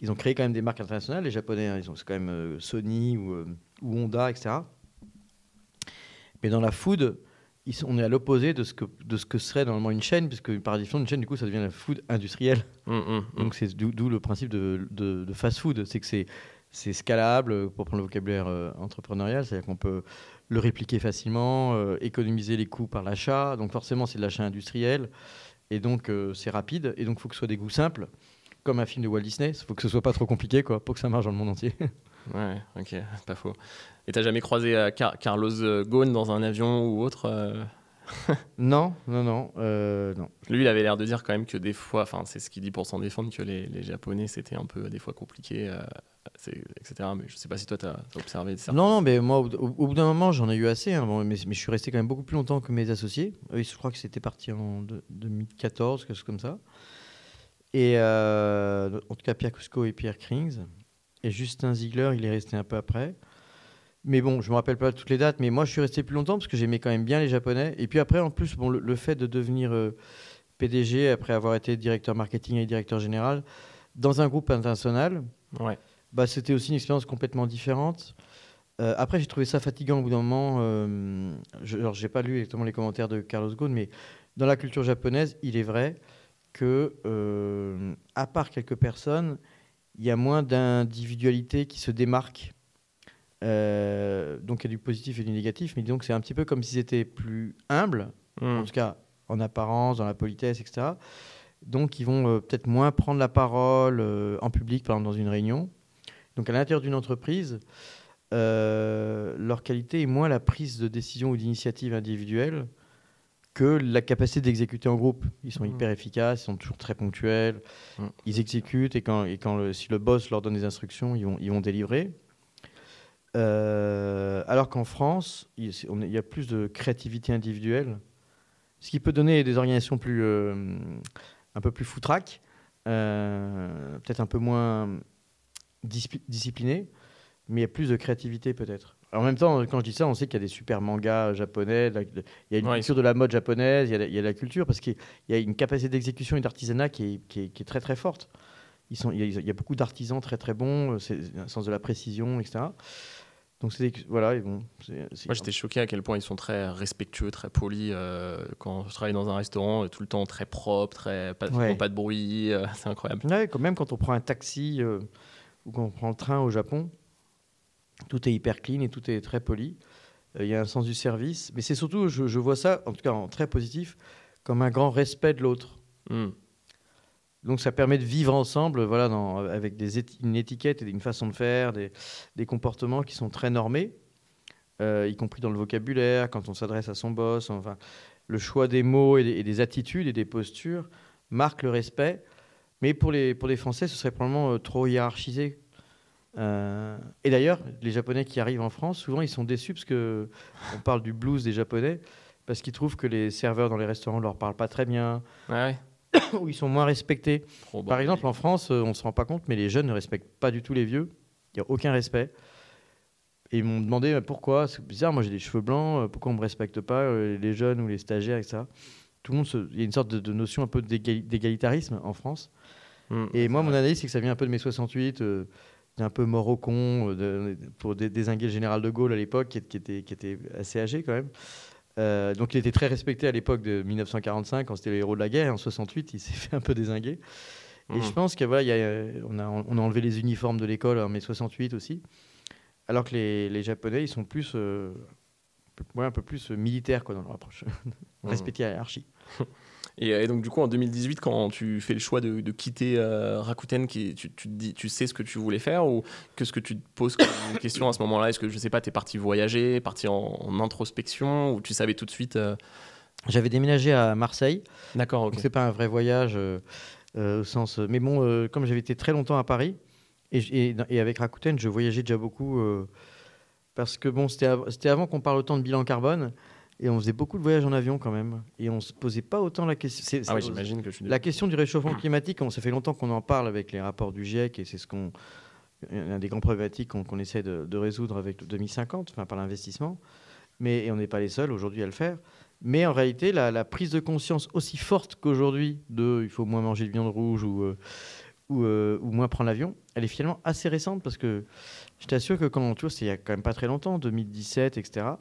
Ils ont créé quand même des marques internationales. Les Japonais, hein, ils ont c'est quand même Sony ou, ou, Honda, etc. Mais dans la food, ils on est à l'opposé de ce que de ce que serait normalement une chaîne, puisque par définition une chaîne, du coup, ça devient la food industrielle. Mmh, mmh, mmh. Donc c'est d'où le principe de, de, de fast-food, c'est que c'est c'est scalable, pour prendre le vocabulaire euh, entrepreneurial, c'est-à-dire qu'on peut le répliquer facilement, euh, économiser les coûts par l'achat. Donc forcément, c'est de l'achat industriel. Et donc, euh, c'est rapide. Et donc, il faut que ce soit des goûts simples, comme un film de Walt Disney. Il faut que ce soit pas trop compliqué quoi, pour que ça marche dans le monde entier. ouais, ok, pas faux. Et tu n'as jamais croisé Carlos Ghosn dans un avion ou autre non, non, non, non. Lui, il avait l'air de dire quand même que des fois, enfin, c'est ce qu'il dit pour s'en défendre, que les, les Japonais, c'était un peu des fois compliqué etc. Mais je sais pas si toi, tu as, observé ça. Non, non, mais moi, au, bout d'un moment, j'en ai eu assez. Hein. mais, je suis resté quand même beaucoup plus longtemps que mes associés. je crois que c'était parti en 2014, quelque chose comme ça. Et euh, en tout cas, Pierre Cusco et Pierre Krings. Et Justin Ziegler, il est resté un peu après. Mais bon, je me rappelle pas toutes les dates, mais moi, je suis resté plus longtemps parce que j'aimais quand même bien les Japonais. Et puis après, en plus, bon, le, fait de devenir euh, PDG après avoir été directeur marketing et directeur général dans un groupe international. Ouais bah, c'était aussi une expérience complètement différente. Euh, après, j'ai trouvé ça fatigant au bout d'un moment. Euh, je n'ai pas lu exactement les commentaires de Carlos Ghosn, mais dans la culture japonaise, il est vrai que, euh, à part quelques personnes, il y a moins d'individualité qui se démarque. Donc il y a du positif et du négatif, mais disons que c'est un petit peu comme s'ils étaient plus humbles, mmh. en tout cas en apparence, dans la politesse, etc. Donc ils vont peut-être moins prendre la parole en public, par exemple dans une réunion. Donc à l'intérieur d'une entreprise, euh, leur qualité est moins la prise de décision ou d'initiative individuelle que la capacité d'exécuter en groupe. Ils sont mmh. hyper efficaces, ils sont toujours très ponctuels, mmh. ils exécutent et, quand, et quand si le boss leur donne des instructions, ils vont, ils vont délivrer. Euh, alors qu'en France, il, y a plus de créativité individuelle, ce qui peut donner des organisations plus, euh, un peu plus foutraques, peut-être un peu moins disciplinés, mais il y a plus de créativité peut-être. En même temps, quand je dis ça, on sait qu'il y a des super mangas japonais, il y a une culture de la mode japonaise, il y a, la culture, parce qu'il y a une capacité d'exécution et d'artisanat qui, qui est, très très forte. Ils sont, il, y a, beaucoup d'artisans très très bons, c'est un sens de la précision, etc. Donc c'est voilà. Bon, Moi j'étais choqué à quel point ils sont très respectueux, très polis. Euh, quand je travaille dans un restaurant, tout le temps très propre, très pas, pas de bruit, euh, c'est incroyable. Ouais, quand même quand on prend un taxi euh, ou quand on prend le train au Japon, tout est hyper clean et tout est très poli. Il y a un sens du service, mais c'est surtout, je, je, vois ça, en tout cas en très positif, comme un grand respect de l'autre. Hmm. Donc ça permet de vivre ensemble, voilà, avec une étiquette et une façon de faire, des, comportements qui sont très normés, euh, y compris dans le vocabulaire, quand on s'adresse à son boss. Enfin, le choix des mots et des, attitudes et des postures marque le respect. Mais pour les, pour les Français, ce serait probablement euh, trop hiérarchisé. Euh, et d'ailleurs, les Japonais qui arrivent en France, souvent, ils sont déçus parce que on parle du blues des Japonais, parce qu'ils trouvent que les serveurs dans les restaurants ne leur parlent pas très bien. Ouais. où ils sont moins respectés. Par exemple, en France, euh, on ne se rend pas compte, mais les jeunes ne respectent pas du tout les vieux. Il n'y a aucun respect. Et ils m'ont demandé pourquoi? C'est bizarre, moi j'ai des cheveux blancs, euh, pourquoi on ne me respecte pas, euh, les jeunes ou les stagiaires, etc. Tout le monde Il y a une sorte de, notion un peu d'égalitarisme en France. Mmh. et moi, mon analyse, c'est que ça vient un peu de mai 68. un peu mort au con pour désinguer le général de Gaulle à l'époque, qui, était, qui était assez âgé quand même. Euh, donc il était très respecté à l'époque de 1945 quand c'était le héros de la guerre. En 68, il s'est fait un peu désinguer. Et je mmh. pense qu'on voilà, on, a, on a enlevé les uniformes de l'école en mai 68 aussi. Alors que les, les Japonais, ils sont plus, euh, un peu plus militaires quoi, dans leur approche. Mmh. Respecter la hiérarchie. Euh, et, donc, du coup, en 2018, quand tu fais le choix de, quitter euh, Rakuten, qui, tu, tu, dis, tu sais ce que tu voulais faire ou qu'est-ce que tu te poses comme question à ce moment-là? Est-ce que, je sais pas, tu es parti voyager, parti en, introspection ou tu savais tout de suite euh J'avais déménagé à Marseille. D'accord, ok. C'est pas un vrai voyage au sens. Mais bon, comme j'avais été très longtemps à Paris et, et, avec Rakuten, je voyageais déjà beaucoup parce que bon, c'était avant qu'on parle autant de bilan carbone. Et on faisait beaucoup de voyages en avion quand même. Et on se posait pas autant la question. Ah j'imagine que La question du réchauffement climatique, ça fait longtemps qu'on en parle avec les rapports du GIEC et c'est ce qu'on, un des grands problématiques qu'on essaie de, résoudre avec le 2050, enfin par l'investissement. Mais et on n'est pas les seuls aujourd'hui à le faire. Mais en réalité, la, prise de conscience aussi forte qu'aujourd'hui de il faut moins manger de viande rouge ou, euh, ou, euh, ou, moins prendre l'avion, elle est finalement assez récente parce que je t'assure que quand tu vois, c'est il y a quand même pas très longtemps, 2017, etc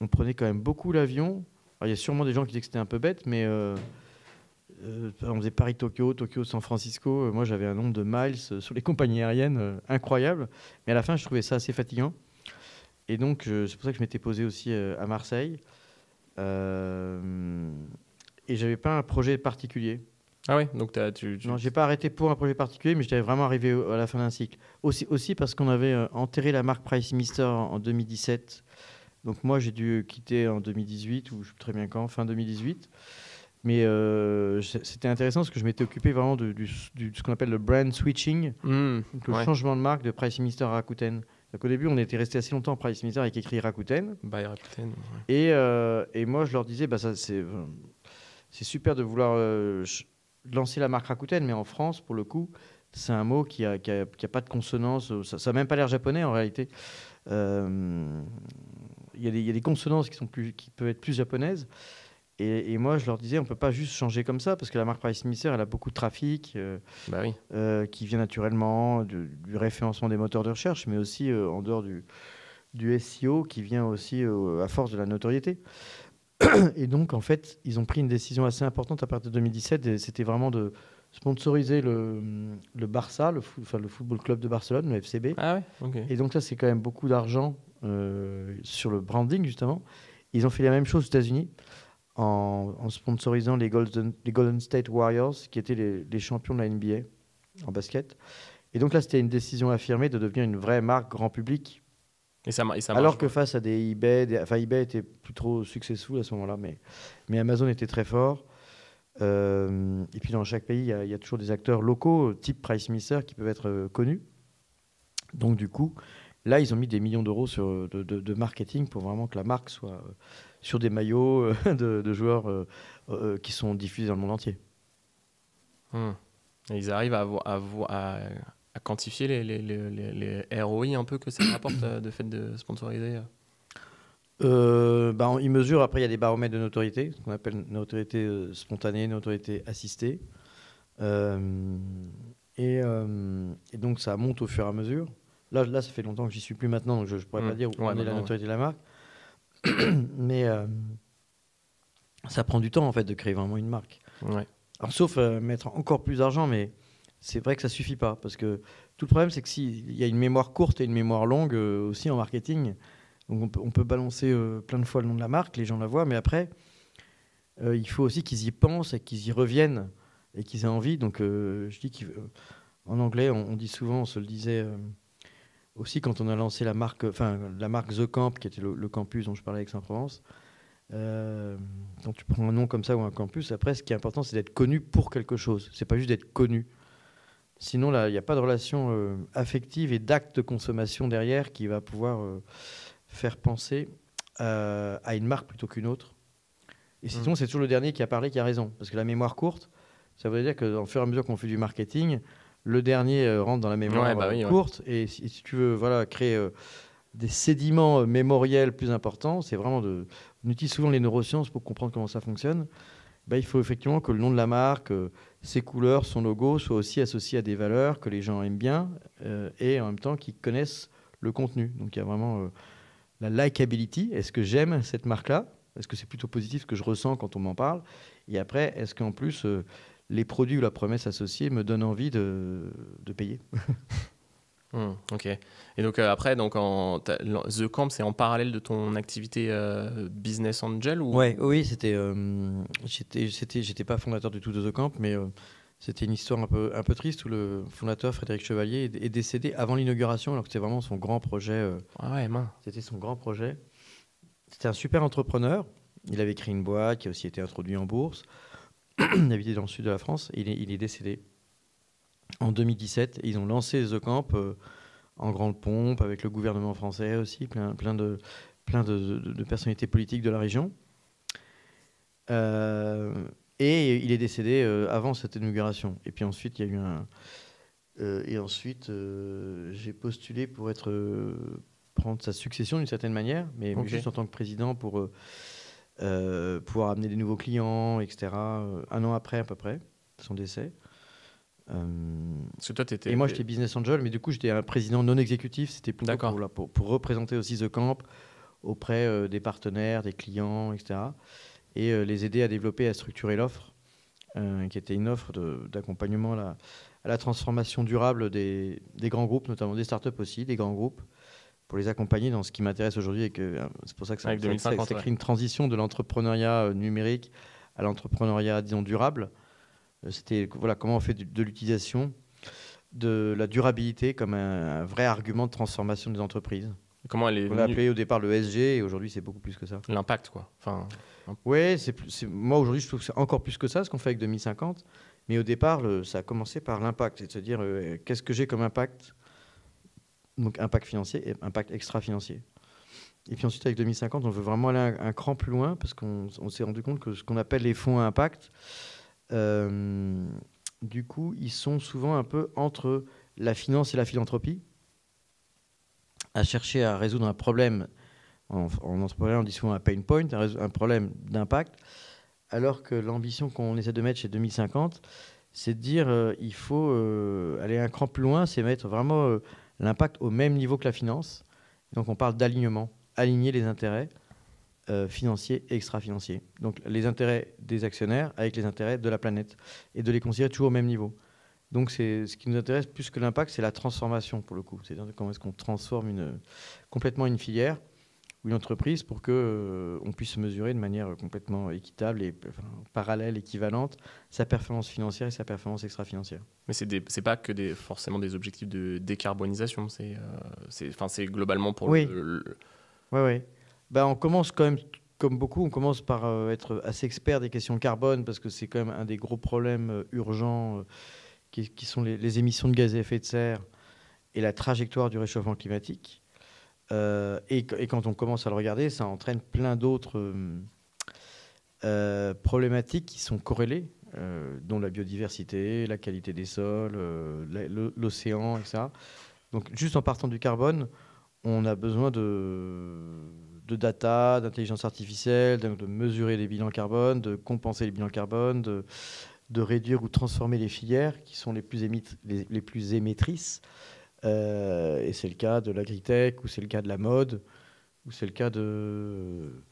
on prenait quand même beaucoup l'avion. Il y a sûrement des gens qui disaient que c'était un peu bête, mais euh, euh, on faisait Paris-Tokyo, Tokyo-San Francisco. Euh, moi, j'avais un nombre de miles sur les compagnies aériennes incroyable. Mais à la fin, je trouvais ça assez fatigant. Et donc, c'est pour ça que je m'étais posé aussi à Marseille. et j'avais pas un projet particulier. Ah oui, donc tu, Non, j'ai pas arrêté pour un projet particulier, mais j'étais vraiment arrivé à la fin d'un cycle. Aussi, aussi parce qu'on avait enterré la marque Price Mister en 2017 donc moi, j'ai dû quitter en 2018, ou je sais très bien quand, fin 2018. Mais euh, c'était intéressant parce que je m'étais occupé vraiment de, ce qu'on appelle le brand switching, mmh, le changement de marque de Price Minister à Rakuten. Donc au début, on était resté assez longtemps Price Minister avec écrit Rakuten. By Rakuten. Et, euh, et, moi, je leur disais, bah, ça, c'est, c'est super de vouloir euh, lancer la marque Rakuten, mais en France, pour le coup, c'est un mot qui n'a qui a, qui a pas de consonance. Ça n'a même pas l'air japonais en réalité y, a des consonances qui, sont plus, qui peuvent être plus japonaises. Et, moi, je leur disais, on ne peut pas juste changer comme ça, parce que la marque Price Mister, elle a beaucoup de trafic euh, bah oui. euh, qui vient naturellement du, référencement des moteurs de recherche, mais aussi euh, en dehors du, du SEO, qui vient aussi à force de la notoriété. Et donc, en fait, ils ont pris une décision assez importante à partir de 2017, c'était vraiment de sponsoriser le, le Barça, le, enfin, le football club de Barcelone, le FCB. Ah ouais Et donc ça, c'est quand même beaucoup d'argent euh, sur le branding, justement. Ils ont fait la même chose aux États-Unis en, sponsorisant les Golden, les Golden State Warriors, qui étaient les, champions de la NBA en basket. Et donc là, c'était une décision affirmée de devenir une vraie marque grand public. Et ça, et ça Alors que face à des eBay, enfin eBay était plus trop successful à ce moment-là, mais, mais Amazon était très fort. Euh, et puis dans chaque pays, il y, a toujours des acteurs locaux, type Price Mister, qui peuvent être euh, connus. Donc du coup, là, ils ont mis des millions d'euros de, de, marketing pour vraiment que la marque soit euh, sur des maillots de, joueurs qui sont diffusés dans le monde entier. Hmm. ils arrivent à, à, à quantifier les, les, les, les, ROI un peu que ça rapporte de fait de sponsoriser euh, bah, il mesure, après il y a des baromètres de notoriété, ce qu'on appelle notoriété spontanée, notoriété assistée. Et, et, donc ça monte au fur et à mesure. Là, là ça fait longtemps que j'y suis plus maintenant, donc je ne pourrais pas mmh. dire où est la notoriété de la marque. Mais ça prend du temps en fait de créer vraiment une marque. Alors, sauf euh, mettre encore plus d'argent, mais c'est vrai que ça suffit pas parce que tout le problème c'est que s'il y a une mémoire courte et une mémoire longue euh, aussi en marketing, donc on peut, balancer euh, plein de fois le nom de la marque, les gens la voient, mais après il faut aussi qu'ils y pensent et qu'ils y reviennent et qu'ils aient envie. Donc je dis qu'en anglais on, dit souvent, on se le disait aussi quand on a lancé la marque, enfin la marque The Camp qui était le, le campus dont je parlais avec Saint-Provence. Euh, quand tu prends un nom comme ça ou un campus, après, ce qui est important, c'est d'être connu pour quelque chose. C'est pas juste d'être connu. Sinon, là, il n'y a pas de relation euh, affective et d'acte de consommation derrière qui va pouvoir euh, faire penser à une marque plutôt qu'une autre. Et mmh. sinon, c'est toujours le dernier qui a parlé qui a raison. Parce que la mémoire courte, ça veut dire qu'en fur et à mesure qu'on fait du marketing, le dernier rentre dans la mémoire bah courte. Et si, si, tu veux voilà, créer des sédiments mémoriels plus importants, c'est vraiment de on utilise souvent les neurosciences pour comprendre comment ça fonctionne. Ben, il faut effectivement que le nom de la marque, euh, ses couleurs, son logo soient aussi associés à des valeurs que les gens aiment bien euh, et en même temps qu'ils connaissent le contenu. Donc il y a vraiment euh, la likability. Est-ce que j'aime cette marque-là? Est-ce que c'est plutôt positif ce que je ressens quand on m'en parle? Et après, est-ce qu'en plus, les produits ou la promesse associée me donnent envie de, de payer Hmm, ok. Et donc euh, après, donc en, The Camp, c'est en parallèle de ton activité euh, business angel ou? Ouais, Oui, c'était. Euh, j'étais, pas fondateur du tout de The Camp, mais c'était une histoire un peu, un peu triste où le fondateur Frédéric Chevalier est, décédé avant l'inauguration, alors que c'était vraiment son grand projet. ah ouais, C'était son grand projet. C'était un super entrepreneur. Il avait créé une boîte qui a aussi été introduit en bourse. il habitait dans le sud de la France et il est, il est décédé en 2017. ils ont lancé The Camp euh, en grande pompe avec le gouvernement français aussi, plein, plein, de, plein de, personnalités politiques de la région. Euh, et il est décédé euh, avant cette inauguration. Et puis ensuite, il y a eu un. et ensuite, j'ai postulé pour être prendre sa succession d'une certaine manière, mais juste en tant que président pour pouvoir amener des nouveaux clients, etc. un an après à peu près son décès. Euh, toi, et moi, j'étais business angel, mais du coup, j'étais un président non exécutif. C'était pour, pour, représenter aussi The Camp auprès euh, des partenaires, des clients, etc. Et euh, les aider à développer, à structurer l'offre, qui était une offre d'accompagnement à, à, la transformation durable des, des, grands groupes, notamment des startups aussi, des grands groupes, pour les accompagner dans ce qui m'intéresse aujourd'hui. Et que c'est pour ça que ça, ça, ça, crée une transition de l'entrepreneuriat numérique à l'entrepreneuriat, disons, durable. Euh, c'était voilà, comment on fait de, l'utilisation de la durabilité comme un, vrai argument de transformation des entreprises. Comment elle est On l'a appelé au départ le SG et aujourd'hui c'est beaucoup plus que ça. L'impact quoi. Enfin, c'est moi aujourd'hui je trouve que c'est encore plus que ça ce qu'on fait avec 2050. Mais au départ, ça a commencé par l'impact, c'est de se dire euh, qu'est-ce que j'ai comme impact, donc impact financier et impact extra-financier. Et puis ensuite avec 2050, on veut vraiment aller un, cran plus loin parce qu'on s'est rendu compte que ce qu'on appelle les fonds à impact, euh, du coup, ils sont souvent un peu entre la finance et la philanthropie, à chercher à résoudre un problème. En, en entrepreneuriat, on dit souvent un pain point, un, problème d'impact, alors que l'ambition qu'on essaie de mettre chez 2050, c'est de dire euh, il faut euh, aller un cran plus loin, c'est mettre vraiment l'impact au même niveau que la finance. Donc on parle d'alignement, aligner les intérêts euh, financiers et extra-financiers. Donc les intérêts des actionnaires avec les intérêts de la planète et de les considérer toujours au même niveau. Donc c'est ce qui nous intéresse plus que l'impact, c'est la transformation pour le coup. C'est-à-dire comment est-ce qu'on transforme complètement une filière ou une entreprise pour que euh, on puisse mesurer de manière complètement équitable et parallèle, équivalente, sa performance financière et sa performance extra-financière. Mais c'est n'est pas que des, forcément des objectifs de décarbonisation, c'est euh, globalement pour oui. le, Oui, oui. Bah, on commence quand même, comme beaucoup, on commence par euh, être assez expert des questions carbone parce que c'est quand même un des gros problèmes urgents qui, sont les, émissions de gaz à effet de serre et la trajectoire du réchauffement climatique. Et, quand on commence à le regarder, ça entraîne plein d'autres problématiques qui sont corrélées dont la biodiversité, la qualité des sols, l'océan, etc. Donc juste en partant du carbone, on a besoin de, data, d'intelligence artificielle, de, mesurer les bilans carbone, de compenser les bilans carbone, de, réduire ou transformer les filières qui sont les plus, les, les, plus émettrices. Euh, et c'est le cas de l'agritech, ou c'est le cas de la mode, ou c'est le cas de,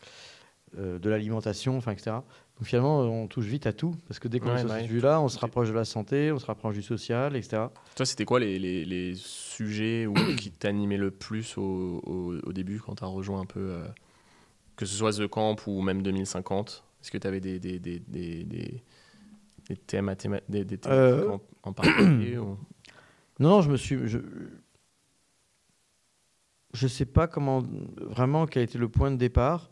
euh, de l'alimentation, enfin, etc. Donc finalement, on touche vite à tout, parce que dès qu'on est sur cette vue-là, on se rapproche de la santé, on se rapproche du social, etc. Toi, c'était quoi les, les, les, sujets qui t'animaient le plus au, au, début, quand tu as rejoint un peu, euh, que ce soit The Camp ou même 2050 Est-ce que tu avais des, des, des, des, des thèmes, en, particulier Non, je me suis... Je... Je sais pas comment vraiment quel était le point de départ.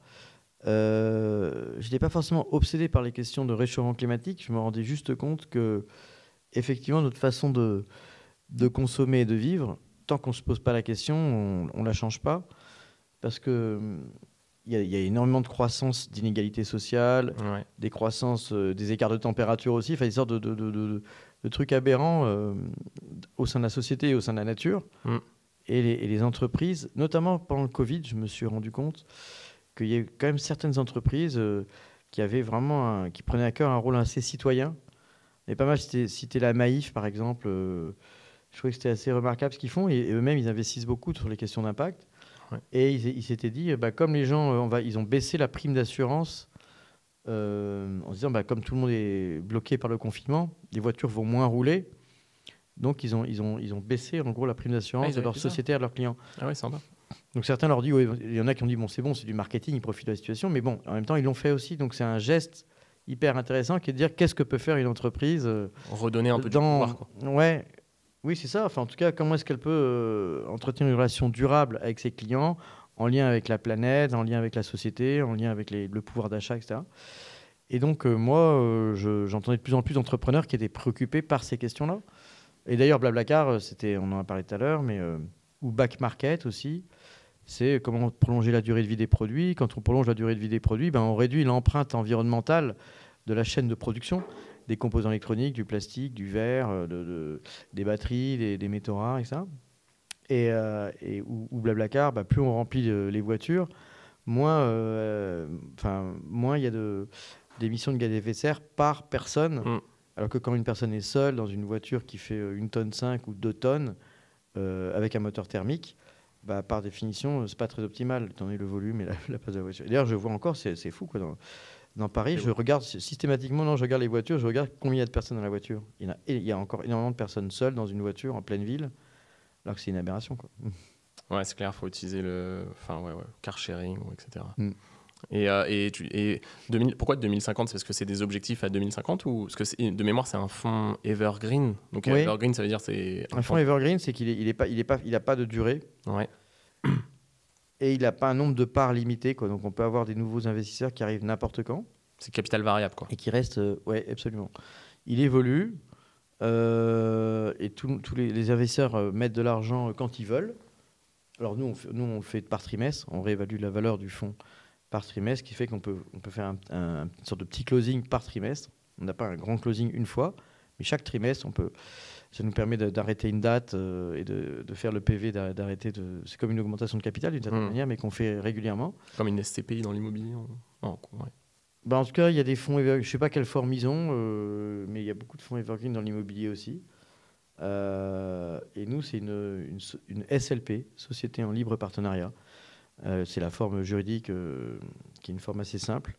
Euh, je n'étais pas forcément obsédé par les questions de réchauffement climatique. Je me rendais juste compte que, effectivement, notre façon de, de consommer et de vivre, tant qu'on ne se pose pas la question, on ne la change pas. Parce que il y, a énormément de croissance d'inégalités sociales, des croissances, euh, des écarts de température aussi, enfin, des sortes de, de, de, de trucs aberrants euh, au sein de la société et au sein de la nature. Mm. Et, les, et, les, entreprises, notamment pendant le Covid, je me suis rendu compte qu'il y a quand même certaines entreprises euh, qui avaient vraiment, qui prenaient à cœur un rôle assez citoyen. Et pas mal cité, la Maïf, par exemple. Euh, je trouvais que c'était assez remarquable ce qu'ils font. Et, eux-mêmes, ils investissent beaucoup sur les questions d'impact. Et ils s'étaient dit, bah, comme les gens, euh, on va, ils ont baissé la prime d'assurance en se disant, bah, comme tout le monde est bloqué par le confinement, les voitures vont moins rouler. Donc, ils ont, ils ont, ils ont baissé, en gros, la prime d'assurance ah, de leurs sociétaires, de leurs clients. Ah ouais, sympa. Donc certains leur disent, il y en a qui ont dit, bon, c'est bon, c'est du marketing, ils profitent de la situation, mais bon, en même temps, ils l'ont fait aussi. Donc c'est un geste hyper intéressant qui est de dire qu'est-ce que peut faire une entreprise. Euh, Redonner un peu dans... de pouvoir. Quoi. Ouais, oui, c'est ça. Enfin, en tout cas, comment est-ce qu'elle peut euh, entretenir une relation durable avec ses clients, en lien avec la planète, en lien avec la société, en lien avec le pouvoir d'achat, etc. Et donc, euh, moi, j'entendais de plus en plus d'entrepreneurs qui étaient préoccupés par ces questions-là. Et d'ailleurs, Blablacar, c'était, on en a parlé tout à l'heure, mais ou Back Market aussi c'est comment prolonger la durée de vie des produits. Quand on prolonge la durée de vie des produits, ben on réduit l'empreinte environnementale de la chaîne de production, des composants électroniques, du plastique, du verre, euh, des batteries, des, métaux rares, etc. Et, euh, et ou, Blablacar, ben, plus on remplit euh, les voitures, moins moins il y a d'émissions de, gaz à effet de serre par personne. Mm. Alors que quand une personne est seule dans une voiture qui fait une tonne 5 ou 2 tonnes, avec un moteur thermique, bah, par définition, c'est pas très optimal, étant donné le volume et la, place de la voiture. D'ailleurs, je vois encore, c'est fou, quoi. Dans, dans Paris, je regarde systématiquement, non, je regarde les voitures, je regarde combien il y a de personnes dans la voiture. Il y, a, il y a encore énormément de personnes seules dans une voiture en pleine ville, alors que c'est une aberration, quoi. Ouais, c'est clair, il faut utiliser le enfin, ouais, ouais, car sharing, etc. Mm. Et, euh, et, tu, et 2000, pourquoi 2050 C'est parce que c'est des objectifs à 2050 ou parce que de mémoire c'est un fonds evergreen? Donc evergreen ça veut dire c'est un, fonds evergreen, c'est qu'il est, il est pas, il est pas, il a pas de durée. Ouais. Et il n'a pas un nombre de parts limité, quoi. Donc on peut avoir des nouveaux investisseurs qui arrivent n'importe quand. C'est capital variable, quoi. Et qui restent, euh, ouais, absolument. Il évolue euh, et tous les, investisseurs mettent de l'argent quand ils veulent. Alors nous, on fait, nous, on fait par trimestre, on réévalue la valeur du fonds par trimestre, qui fait qu'on peut, on peut faire un, une sorte de petit closing par trimestre. On n'a pas un grand closing une fois, mais chaque trimestre, on peut, ça nous permet d'arrêter une date euh, et de, de, faire le PV d'arrêter. De, c'est comme une augmentation de capital d'une certaine mmh. manière, mais qu'on fait régulièrement. Comme une SCPI dans l'immobilier. En... Bah, en tout cas, il y a des fonds, je ne sais pas quelle forme ils ont, euh, mais il y a beaucoup de fonds evergreen dans l'immobilier aussi. Euh, et nous, c'est une, SLP, Société en libre partenariat. Euh, c'est la forme juridique qui est une forme assez simple,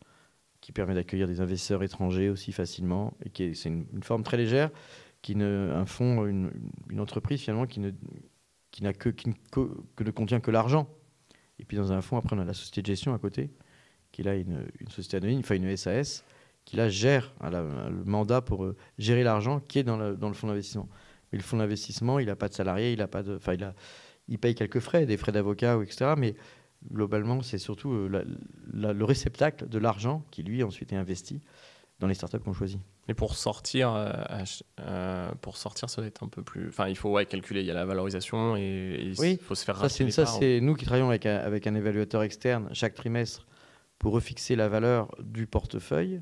qui permet d'accueillir des investisseurs étrangers aussi facilement. Et qui c'est une, forme très légère, qui ne, un fonds, une, entreprise finalement qui ne, qui n'a que, qui ne, contient que l'argent. Et puis dans un fonds, après, on a la société de gestion à côté, qui là une, une société anonyme, enfin une SAS, qui là gère le mandat pour euh, gérer l'argent qui est dans le, dans le fonds d'investissement. Mais le fonds d'investissement, il n'a pas de salarié, il a pas de, enfin il a, il paye quelques frais, des frais d'avocat, etc. Mais globalement, c'est surtout euh, le réceptacle de l'argent qui, lui, ensuite est investi dans les startups qu'on choisit. Et pour sortir, euh, pour sortir, ça va être un peu plus. Enfin, il faut ouais, calculer. Il y a la valorisation et, il faut se faire racheter. Ça, c'est nous qui travaillons avec avec un évaluateur externe chaque trimestre pour refixer la valeur du portefeuille.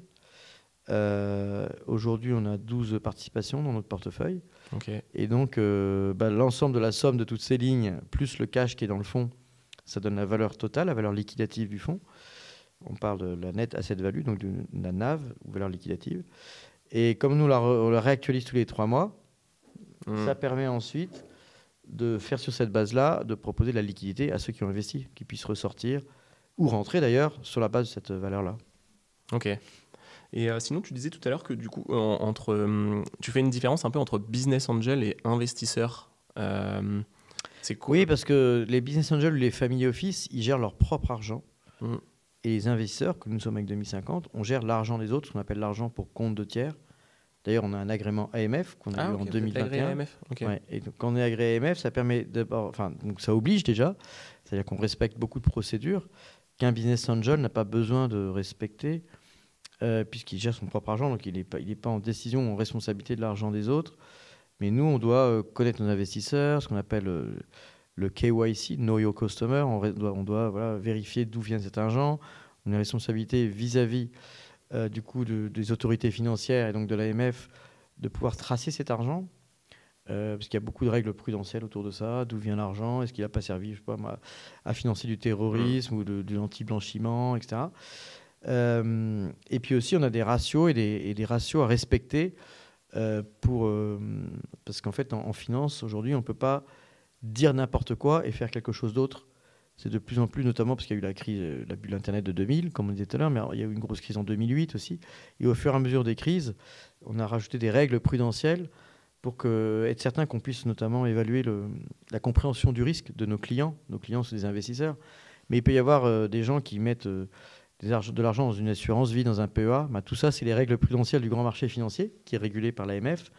Aujourd'hui, on a 12 participations dans notre portefeuille. Et donc, bah, l'ensemble de la somme de toutes ces lignes, plus le cash qui est dans le fonds, ça donne la valeur totale, la valeur liquidative du fonds. On parle de la net asset value, donc de la NAV, ou valeur liquidative. Et comme nous, on la réactualise tous les trois mois, Hmm. ça permet ensuite de faire sur cette base-là, de proposer de la liquidité à ceux qui ont investi, qui puissent ressortir, ou rentrer d'ailleurs, sur la base de cette valeur-là. Ok. Et euh, sinon, tu disais tout à l'heure que du coup, en- entre, hum, tu fais une différence un peu entre business angel et investisseur. Euh, c'est quoi? Oui, parce que les business angels ou les family office, ils gèrent leur propre argent. Mm. Et les investisseurs, que nous sommes avec 2050, on gère l'argent des autres, ce qu'on appelle l'argent pour compte de tiers. D'ailleurs, on a un agrément AMF qu'on a Ah, eu ok, en vous êtes agréé 2021. AMF. Ok. Ouais, et donc, quand on est agréé AMF, ça permet d'abord, enfin, donc ça oblige déjà, c'est-à-dire qu'on respecte beaucoup de procédures qu'un business angel n'a pas besoin de respecter, euh, puisqu'il gère son propre argent, donc il n'est pas, en décision, en responsabilité de l'argent des autres. Mais nous, on doit euh, connaître nos investisseurs, ce qu'on appelle euh, le KYC, Know Your Customer. On doit, vérifier d'où vient cet argent. On a une responsabilité vis-à-vis du coup de- des autorités financières et donc de l'AMF de pouvoir tracer cet argent. Euh, parce qu'il y a beaucoup de règles prudentielles autour de ça. D'où vient l'argent? Est-ce qu'il n'a pas servi je sais pas, moi, à financer du terrorisme ou de, de l'anti-blanchiment, etc. Euh, et puis aussi, on a des ratios et des, et des ratios à respecter euh, pour, parce qu'en fait, en, en finance, aujourd'hui, on ne peut pas dire n'importe quoi et faire quelque chose d'autre. C'est de plus en plus, notamment parce qu'il y a eu la crise, la bulle Internet de 2000, comme on disait tout à l'heure, mais il y a eu une grosse crise en 2008 aussi. Et au fur et à mesure des crises, on a rajouté des règles prudentielles pour être certain qu'on puisse notamment évaluer la compréhension du risque de nos clients. Nos clients sont des investisseurs. Mais il peut y avoir euh, des gens qui mettent euh, de l'argent dans une assurance vie, dans un PEA. Bah, tout ça, c'est les règles prudentielles du grand marché financier, qui est régulé par l'AMF.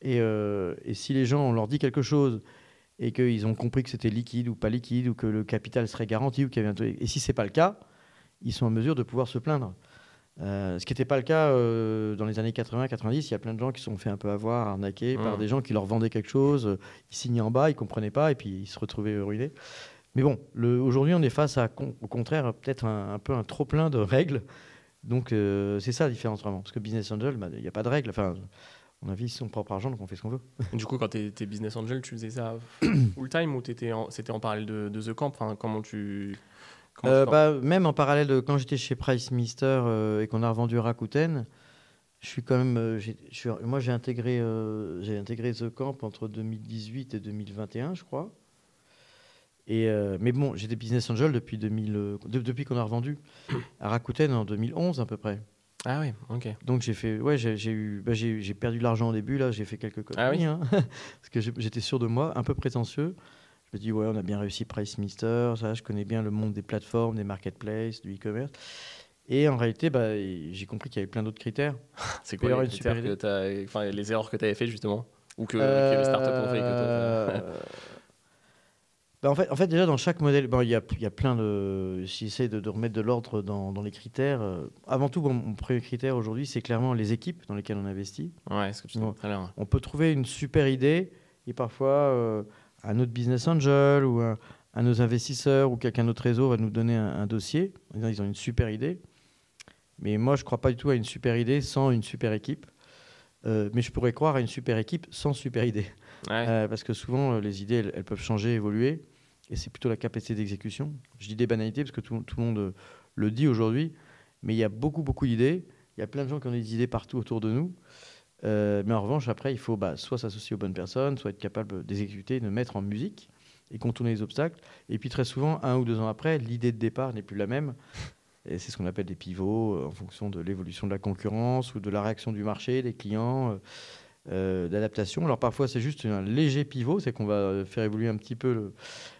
Et, euh, et si les gens, on leur dit quelque chose et qu'ils ont compris que c'était liquide ou pas liquide, ou que le capital serait garanti, ou qu'il y avait un... et si c'est pas le cas, ils sont en mesure de pouvoir se plaindre. Euh, ce qui n'était pas le cas euh, dans les années 80-90, il y a plein de gens qui se sont fait un peu avoir, arnaquer par Mmh. des gens qui leur vendaient quelque chose, euh, ils signaient en bas, ils comprenaient pas, et puis ils se retrouvaient ruinés. Mais bon, aujourd'hui, on est face à, au contraire, peut-être un, un peu un trop plein de règles. Donc c'est ça la différence vraiment. Parce que business angel, bah, il n'y a pas de règles. Enfin, on a son propre argent, donc on fait ce qu'on veut. Du coup, quand tu étais business angel, tu faisais ça full time ou t'étais en- c'était en parallèle de, de The Camp? Enfin, Comment tu. Euh, bah, même en parallèle, de, quand j'étais chez Price Mister euh, et qu'on a revendu Rakuten, je suis quand même. euh, j'ai- je suis- moi, j'ai intégré, j'ai intégré The Camp entre 2018 et 2021, je crois. Et, mais bon, j'étais business angel depuis, 2000, euh, de- depuis qu'on a revendu à Rakuten en 2011 à peu près. Ah oui, ok. Donc j'ai fait, ouais, j'ai eu, bah, j'ai perdu de l'argent au début là, j'ai fait quelques Ah oui conneries, hein, parce que j'étais sûr de moi, un peu prétentieux. Je me dis ouais, on a bien réussi Price Mister, ça, je connais bien le monde des plateformes, des marketplaces, du e-commerce. Et en réalité, bah, j'ai compris qu'il y avait plein d'autres critères. C'est quoi les, critères que enfin, les erreurs que tu avais fait justement Ou que, Euh, que les startups ont fait que Euh, bah, en, fait, en fait, déjà, dans chaque modèle, bon, il y, a, il y a plein de. J'essaie de, de remettre de l'ordre dans, dans les critères. euh, avant tout, bon, mon premier critère aujourd'hui, c'est clairement les équipes dans lesquelles on investit. Ouais, ce que tu Bon. on peut trouver une super idée et parfois euh, un autre business angel ou un, un de nos investisseurs ou quelqu'un d'autre réseau va nous donner un, un dossier en disant ils ont une super idée. Mais moi, je ne crois pas du tout à une super idée sans une super équipe. Euh, mais je pourrais croire à une super équipe sans super idée. Ouais. Euh, parce que souvent, euh, les idées, elles, elles peuvent changer, évoluer. Et c'est plutôt la capacité d'exécution. Je dis des banalités parce que tout, tout le monde le dit aujourd'hui. Mais il y a beaucoup, beaucoup d'idées. Il y a plein de gens qui ont des idées partout autour de nous. Euh, mais en revanche, après, il faut bah, soit s'associer aux bonnes personnes, soit être capable d'exécuter, de mettre en musique et contourner les obstacles. Et puis très souvent, un ou deux ans après, l'idée de départ n'est plus la même. Et c'est ce qu'on appelle des pivots euh, en fonction de l'évolution de la concurrence ou de la réaction du marché, des clients, euh, d'adaptation. Alors parfois, c'est juste un léger pivot, c'est qu'on va faire évoluer un petit peu le,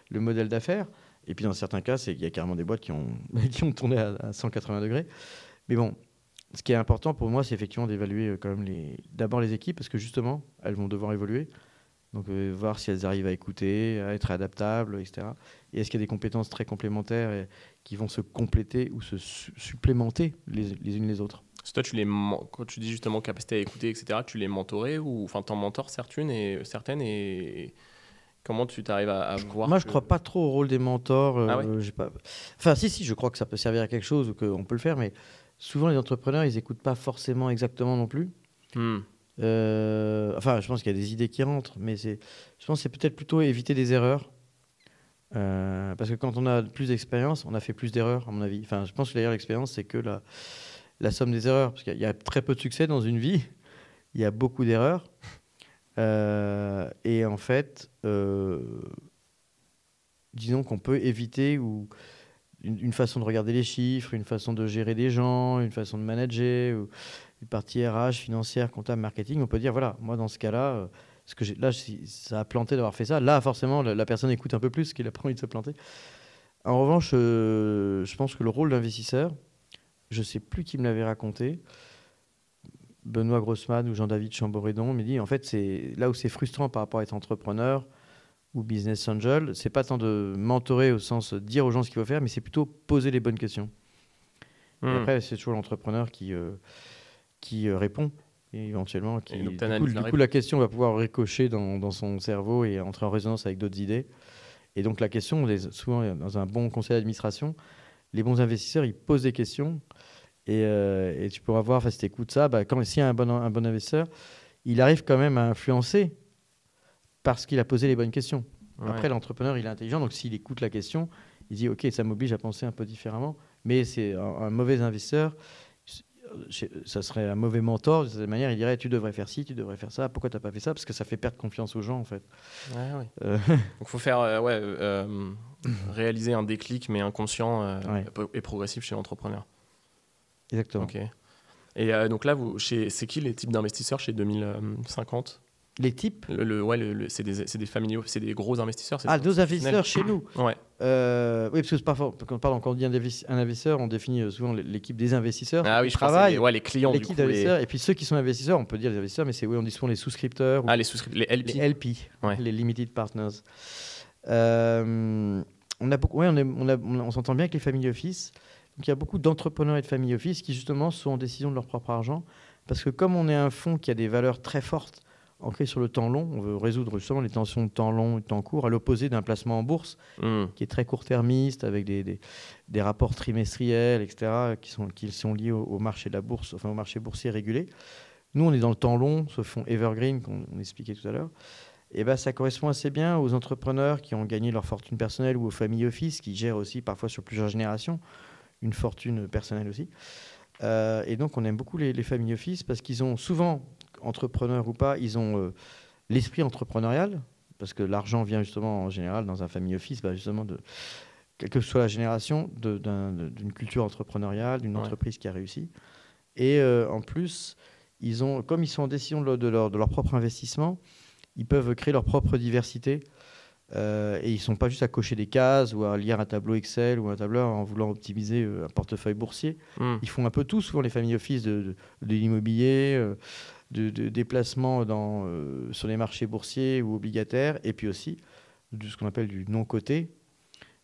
le modèle d'affaires. Et puis dans certains cas, c'est qu'il y a carrément des boîtes qui ont, qui ont tourné à, à 180 degrés. Mais bon, ce qui est important pour moi, c'est effectivement d'évaluer euh, quand même les, d'abord les équipes, parce que justement, elles vont devoir évoluer. Donc euh, voir si elles arrivent à écouter, à être adaptables, etc. Et est-ce qu'il y a des compétences très complémentaires et qui vont se compléter ou se su- supplémenter les, les unes les autres? Toi, tu les, quand tu dis justement capacité à écouter, etc., tu les mentorais ou enfin t'en mentors certaines et certaines et comment tu t'arrives à, à voir Moi, je que- crois pas trop au rôle des mentors. euh, Ah ouais? j'ai pas... Enfin, si, si, je crois que ça peut servir à quelque chose ou qu'on peut le faire, mais souvent les entrepreneurs, ils n'écoutent pas forcément exactement non plus. Hmm. Euh, enfin, je pense qu'il y a des idées qui rentrent, mais c'est, je pense que c'est peut-être plutôt éviter des erreurs. Euh, parce que quand on a plus d'expérience, on a fait plus d'erreurs, à mon avis. Enfin, je pense que d'ailleurs, l'expérience, c'est que la, la somme des erreurs. Parce qu'il y a très peu de succès dans une vie, il y a beaucoup d'erreurs. Euh, et en fait, disons qu'on peut éviter ou une, façon de regarder les chiffres, une façon de gérer des gens, une façon de manager, une partie RH, financière, comptable, marketing, on peut dire voilà, moi dans ce cas-là, euh, ce que là, ça a planté d'avoir fait ça. Là, forcément, la, personne écoute un peu plus qu'il a pas envie de se planter. En revanche, euh, je pense que le rôle d'investisseur, je ne sais plus qui me l'avait raconté, Benoît Grossman ou Jean-David Chamboredon me dit en fait, c'est là où c'est frustrant par rapport à être entrepreneur, ou business angel, c'est pas tant de mentorer au sens de dire aux gens ce qu'il faut faire, mais c'est plutôt poser les bonnes questions. Hmm. après, c'est toujours l'entrepreneur qui, euh, qui euh, répond et éventuellement qui, du, coup, la question va pouvoir ricocher dans, dans, son cerveau et entrer en résonance avec d'autres idées. Et donc la question, souvent dans un bon conseil d'administration, les bons investisseurs, ils posent des questions et, euh, et tu pourras voir, si tu écoutes ça, bah, quand s'il y a un bon, un bon investisseur, il arrive quand même à influencer parce qu'il a posé les bonnes questions. Après, l'entrepreneur, il est intelligent, donc s'il écoute la question, il dit OK, ça m'oblige à penser un peu différemment. Mais c'est un, mauvais investisseur, ça serait un mauvais mentor. De cette manière, il dirait Tu devrais faire ci, tu devrais faire ça. Pourquoi tu n'as pas fait ça? Parce que ça fait perdre confiance aux gens, en fait. Ouais, euh. Donc, il faut faire euh, ouais, euh, réaliser un déclic, mais inconscient et progressif chez l'entrepreneur. Exactement. Ok. Et donc là, c'est qui les types d'investisseurs chez 2050 les types le, ouais, le, c'est des, des familiaux, c'est des gros investisseurs. Ah, deux investisseurs chez nous ouais. Euh, oui, parce que parfois, quand on parle encore d'un investisseur, on définit euh, souvent l'équipe des investisseurs. Ah oui, je travaille. Ouais, les clients. L'équipe d'investisseurs. Et puis ceux qui sont investisseurs, on peut dire les investisseurs, mais c'est oui, on dit souvent les souscripteurs. Ah, les souscripteurs, les LP. Les LP, les Limited Partners. Euh, on a beaucoup, ouais, on, on, on s'entend bien avec les family office. Donc il y a beaucoup d'entrepreneurs et de family office qui justement sont en décision de leur propre argent. Parce que comme on est un fonds qui a des valeurs très fortes, ancré sur le temps long. On veut résoudre justement les tensions de temps long et de temps court, à l'opposé d'un placement en bourse hmm. qui est très court-termiste, avec des, des, rapports trimestriels, etc., qui sont, qui sont liés au, marché de la bourse, enfin au marché boursier régulé. Nous, on est dans le temps long, ce fonds Evergreen qu'on expliquait tout à l'heure. Et ben, ça correspond assez bien aux entrepreneurs qui ont gagné leur fortune personnelle ou aux familles office qui gèrent aussi parfois sur plusieurs générations une fortune personnelle aussi. Euh, et donc, on aime beaucoup les, les familles office parce qu'ils ont souvent entrepreneurs ou pas, ils ont euh, l'esprit entrepreneurial, parce que l'argent vient justement en général dans un famille office, bah, justement de quelle que soit la génération, d'une culture entrepreneuriale, d'une entreprise qui a réussi. Et euh, en plus, ils ont, comme ils sont en décision de, leur, de leur propre investissement, ils peuvent créer leur propre diversité. Euh, et ils ne sont pas juste à cocher des cases ou à lire un tableau Excel ou un tableur en voulant optimiser un portefeuille boursier. Hmm. Ils font un peu tout, souvent les familles office de, de l'immobilier, de, dans, euh, sur les marchés boursiers ou obligataires, et puis aussi de ce qu'on appelle du non-coté,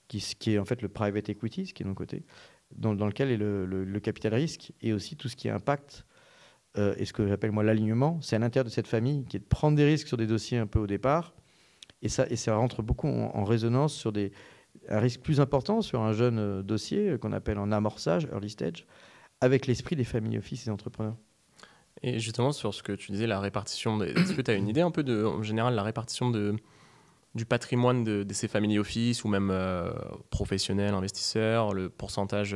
qui, qui, est en fait le private equity, ce qui est non-coté, dans, dans, lequel est le, capital risque, et aussi tout ce qui impacte, euh, et ce que j'appelle moi l'alignement, c'est à l'intérieur de cette famille qui est de prendre des risques sur des dossiers un peu au départ, et ça, et ça rentre beaucoup en, résonance sur des, un risque plus important sur un jeune euh, dossier qu'on appelle en amorçage, early stage, avec l'esprit des familles office et entrepreneurs. Et justement, sur ce que tu disais, la répartition, est-ce que tu as une idée un peu de, en général, la répartition de, du patrimoine de, ces family office ou même euh, professionnels, investisseurs, le pourcentage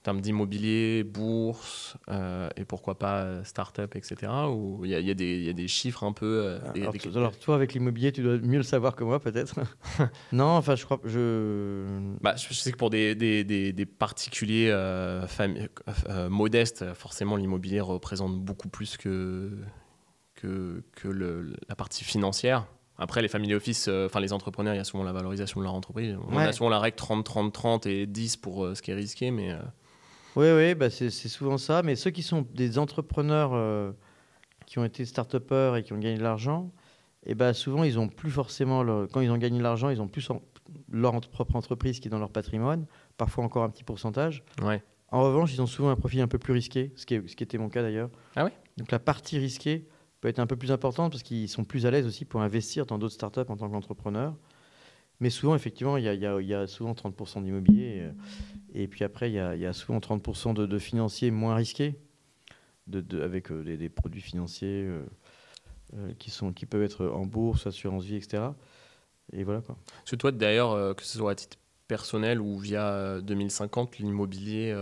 en termes d'immobilier, bourse euh, et pourquoi pas euh, start-up, etc. Ou il y, y, y, a des chiffres un peu. Euh, alors, toi, avec l'immobilier, tu dois mieux le savoir que moi, peut-être. non, enfin, je crois. Je... Bah, je sais que pour des, des, des, particuliers modestes, forcément, l'immobilier représente beaucoup plus que, que, que le, la partie financière. Après, les family office, enfin les entrepreneurs, il y a souvent la valorisation de leur entreprise. On a souvent la règle 30-30-30 et 10 pour ce qui est risqué, mais. Oui, oui, bah c'est souvent ça. Mais ceux qui sont des entrepreneurs euh, qui ont été start-upers et qui ont gagné de l'argent, et eh bah souvent, ils ont plus forcément, quand ils ont gagné de l'argent, ils ont plus leur propre entreprise qui est dans leur patrimoine, parfois encore un petit pourcentage. Ouais. En revanche, ils ont souvent un profil un peu plus risqué, ce qui, est, ce qui était mon cas d'ailleurs. Ah oui Donc la partie risquée peut être un peu plus importante parce qu'ils sont plus à l'aise aussi pour investir dans d'autres startups en tant qu'entrepreneurs. Mais souvent, effectivement, il y, y, y a, souvent 30% d'immobilier. Et puis après, il y a, souvent 30% de, financiers moins risqués, avec euh, des, produits financiers euh, euh, qui peuvent être en bourse, assurance vie, etc. Et voilà quoi. Parce que toi, d'ailleurs, que ce soit à titre personnel ou via 2050, l'immobilier,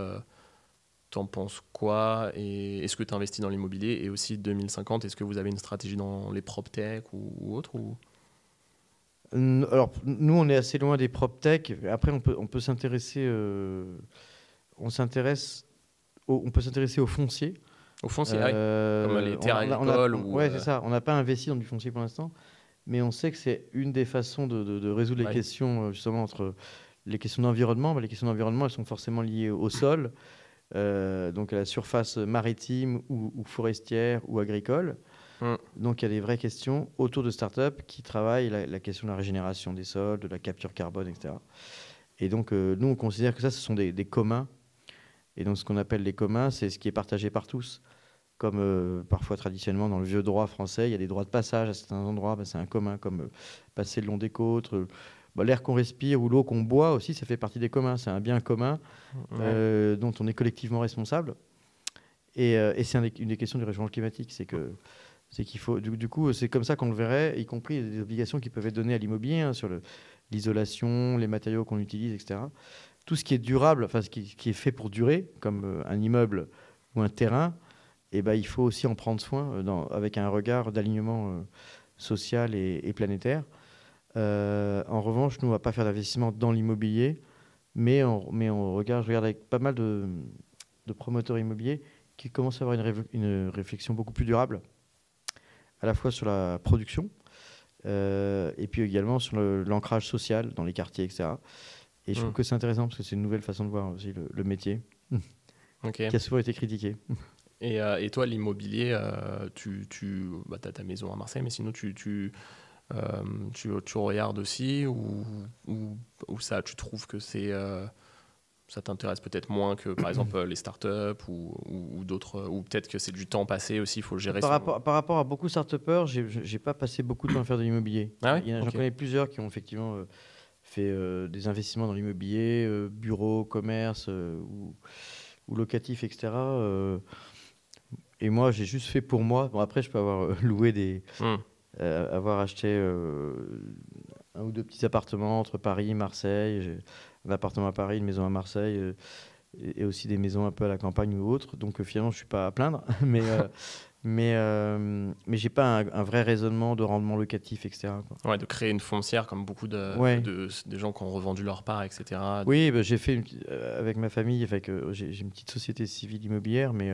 t'en penses quoi? Et est-ce que tu investis dans l'immobilier? Et aussi 2050, est-ce que vous avez une stratégie dans les prop tech ou, ou autre ou? Alors, nous, on est assez loin des prop tech. Après, on peut, on peut s'intéresser. Euh, on s'intéresse. On peut s'intéresser au foncier. Au foncier, euh, comme les terres agricoles. Oui, c'est euh, ça. On n'a pas investi dans du foncier pour l'instant, mais on sait que c'est une des façons de, résoudre les questions, justement, entre les questions d'environnement. les questions d'environnement, elles sont forcément liées au sol, donc à la surface maritime ou, ou forestière ou agricole. Mm. Donc il y a des vraies questions autour de startups qui travaillent la, question de la régénération des sols, de la capture carbone, etc. Et donc euh, nous, on considère que ça, ce sont des, communs. Et donc ce qu'on appelle les communs, c'est ce qui est partagé par tous. Comme euh, parfois traditionnellement dans le vieux droit français, il y a des droits de passage à certains endroits, ben, c'est un commun, comme euh, passer le long des côtes. Bah, l'air qu'on respire ou l'eau qu'on boit aussi, ça fait partie des communs. C'est un bien commun dont on est collectivement responsable. Et, c'est une des questions du réchauffement climatique, c'est que c'est qu'il faut, du, coup, c'est comme ça qu'on le verrait, y compris des obligations qui peuvent être données à l'immobilier hein, sur l'isolation, les matériaux qu'on utilise, etc. Tout ce qui est durable, enfin ce qui, est fait pour durer, comme euh, un immeuble ou un terrain, eh ben, il faut aussi en prendre soin euh, avec un regard d'alignement euh, social et, planétaire. en revanche, nous, on ne va pas faire d'investissement dans l'immobilier, mais on, regarde, je regarde avec pas mal de, promoteurs immobiliers qui commencent à avoir une réflexion beaucoup plus durable à la fois sur la production euh, et puis également sur l'ancrage social dans les quartiers, etc. Et je trouve mmh. que c'est intéressant parce que c'est une nouvelle façon de voir aussi le, métier qui a souvent été critiqué. Et, euh, et toi, l'immobilier, euh, tu, tu bah, as ta maison à Marseille, mais sinon tu, tu, tu, tu regardes aussi ou, ou, ou, ça, tu trouves que c'est ça t'intéresse peut-être moins que par exemple les startups ou, ou, d'autres ou peut-être que c'est du temps passé aussi il faut le gérer par, rapport, par rapport à beaucoup de startupeurs j'ai pas passé beaucoup de temps à faire de l'immobilier. Ah j'en connais plusieurs qui ont effectivement euh, fait euh, des investissements dans l'immobilier euh, bureau commerce ou, ou, locatif etc et moi j'ai juste fait pour moi. Bon après je peux avoir loué des hmm. avoir acheté un ou deux petits appartements entre Paris Marseille un appartement à Paris, une maison à Marseille euh, et, aussi des maisons un peu à la campagne ou autre. Donc euh, finalement, je suis pas à plaindre, mais euh, mais mais j'ai pas un, vrai raisonnement de rendement locatif, etc. Ouais, de créer une foncière comme beaucoup de, de, des gens qui ont revendu leur part, etc. Oui, bah, j'ai fait avec ma famille, avec j'ai une petite société civile immobilière, mais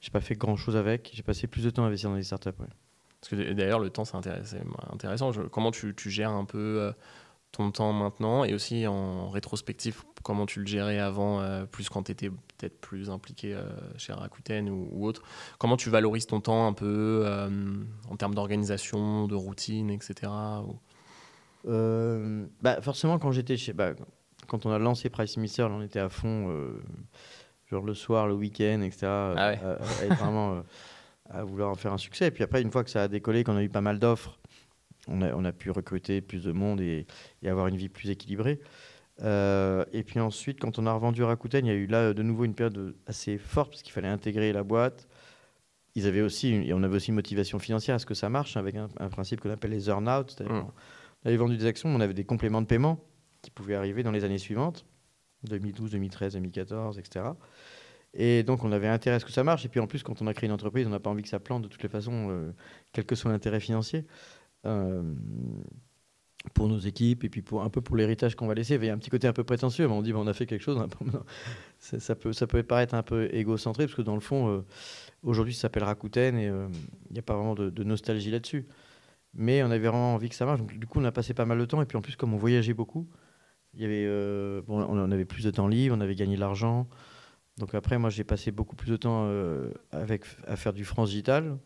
j'ai pas fait grand chose avec. J'ai passé plus de temps à investir dans les startups. Ouais. Parce que d'ailleurs, le temps, c'est intéressant. comment tu, tu, gères un peu ton temps maintenant et aussi en rétrospective, comment tu le gérais avant, euh, plus quand tu étais peut-être plus impliqué euh, chez Rakuten ou, autre. Comment tu valorises ton temps un peu euh, en termes d'organisation, de routine, etc. bah forcément, quand j'étais chez. Bah, quand on a lancé Price Mister, on était à fond, genre le soir, le week-end, etc. Ah à, être vraiment à vouloir en faire un succès. Et puis après, une fois que ça a décollé, qu'on a eu pas mal d'offres, on a, pu recruter plus de monde et, avoir une vie plus équilibrée. Euh, et puis ensuite, quand on a revendu Rakuten, il y a eu là de nouveau une période assez forte parce qu'il fallait intégrer la boîte. Ils avaient aussi, et on avait aussi une motivation financière à ce que ça marche avec un, principe qu'on appelle les earn-out. Mmh. On avait vendu des actions, on avait des compléments de paiement qui pouvaient arriver dans les années suivantes, 2012, 2013, 2014, etc. Et donc on avait intérêt à ce que ça marche. Et puis en plus, quand on a créé une entreprise, on n'a pas envie que ça plante de toutes les façons, euh, quel que soit l'intérêt financier. Euh, pour nos équipes et puis un peu pour l'héritage qu'on va laisser. Il y a un petit côté un peu prétentieux, mais on dit on a fait quelque chose. ça, peut, ça peut paraître un peu égocentré parce que dans le fond, euh, aujourd'hui, ça s'appelle Rakuten et euh, il n'y a pas vraiment de, nostalgie là-dessus. Mais on avait vraiment envie que ça marche. du coup, on a passé pas mal de temps et puis en plus, comme on voyageait beaucoup, on avait plus de temps libre, on avait gagné de l'argent. Donc après, moi, j'ai passé beaucoup plus de temps avec, à faire du France Digital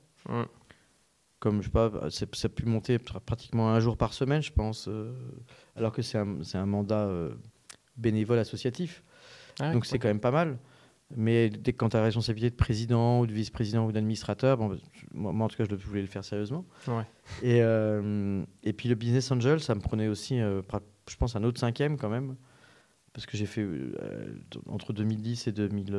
comme je sais pas, ça a pu monter pratiquement un jour par semaine, je pense, euh, alors que c'est un, un, mandat euh, bénévole associatif. Ah Donc c'est quand même pas mal. Mais dès que quand tu as la responsabilité de président ou de vice-président ou d'administrateur, bon, moi, en tout cas je voulais le faire sérieusement. Et, euh, et puis le business angel, ça me prenait aussi, je pense, un autre cinquième quand même, parce que j'ai fait entre 2010 et, 2000,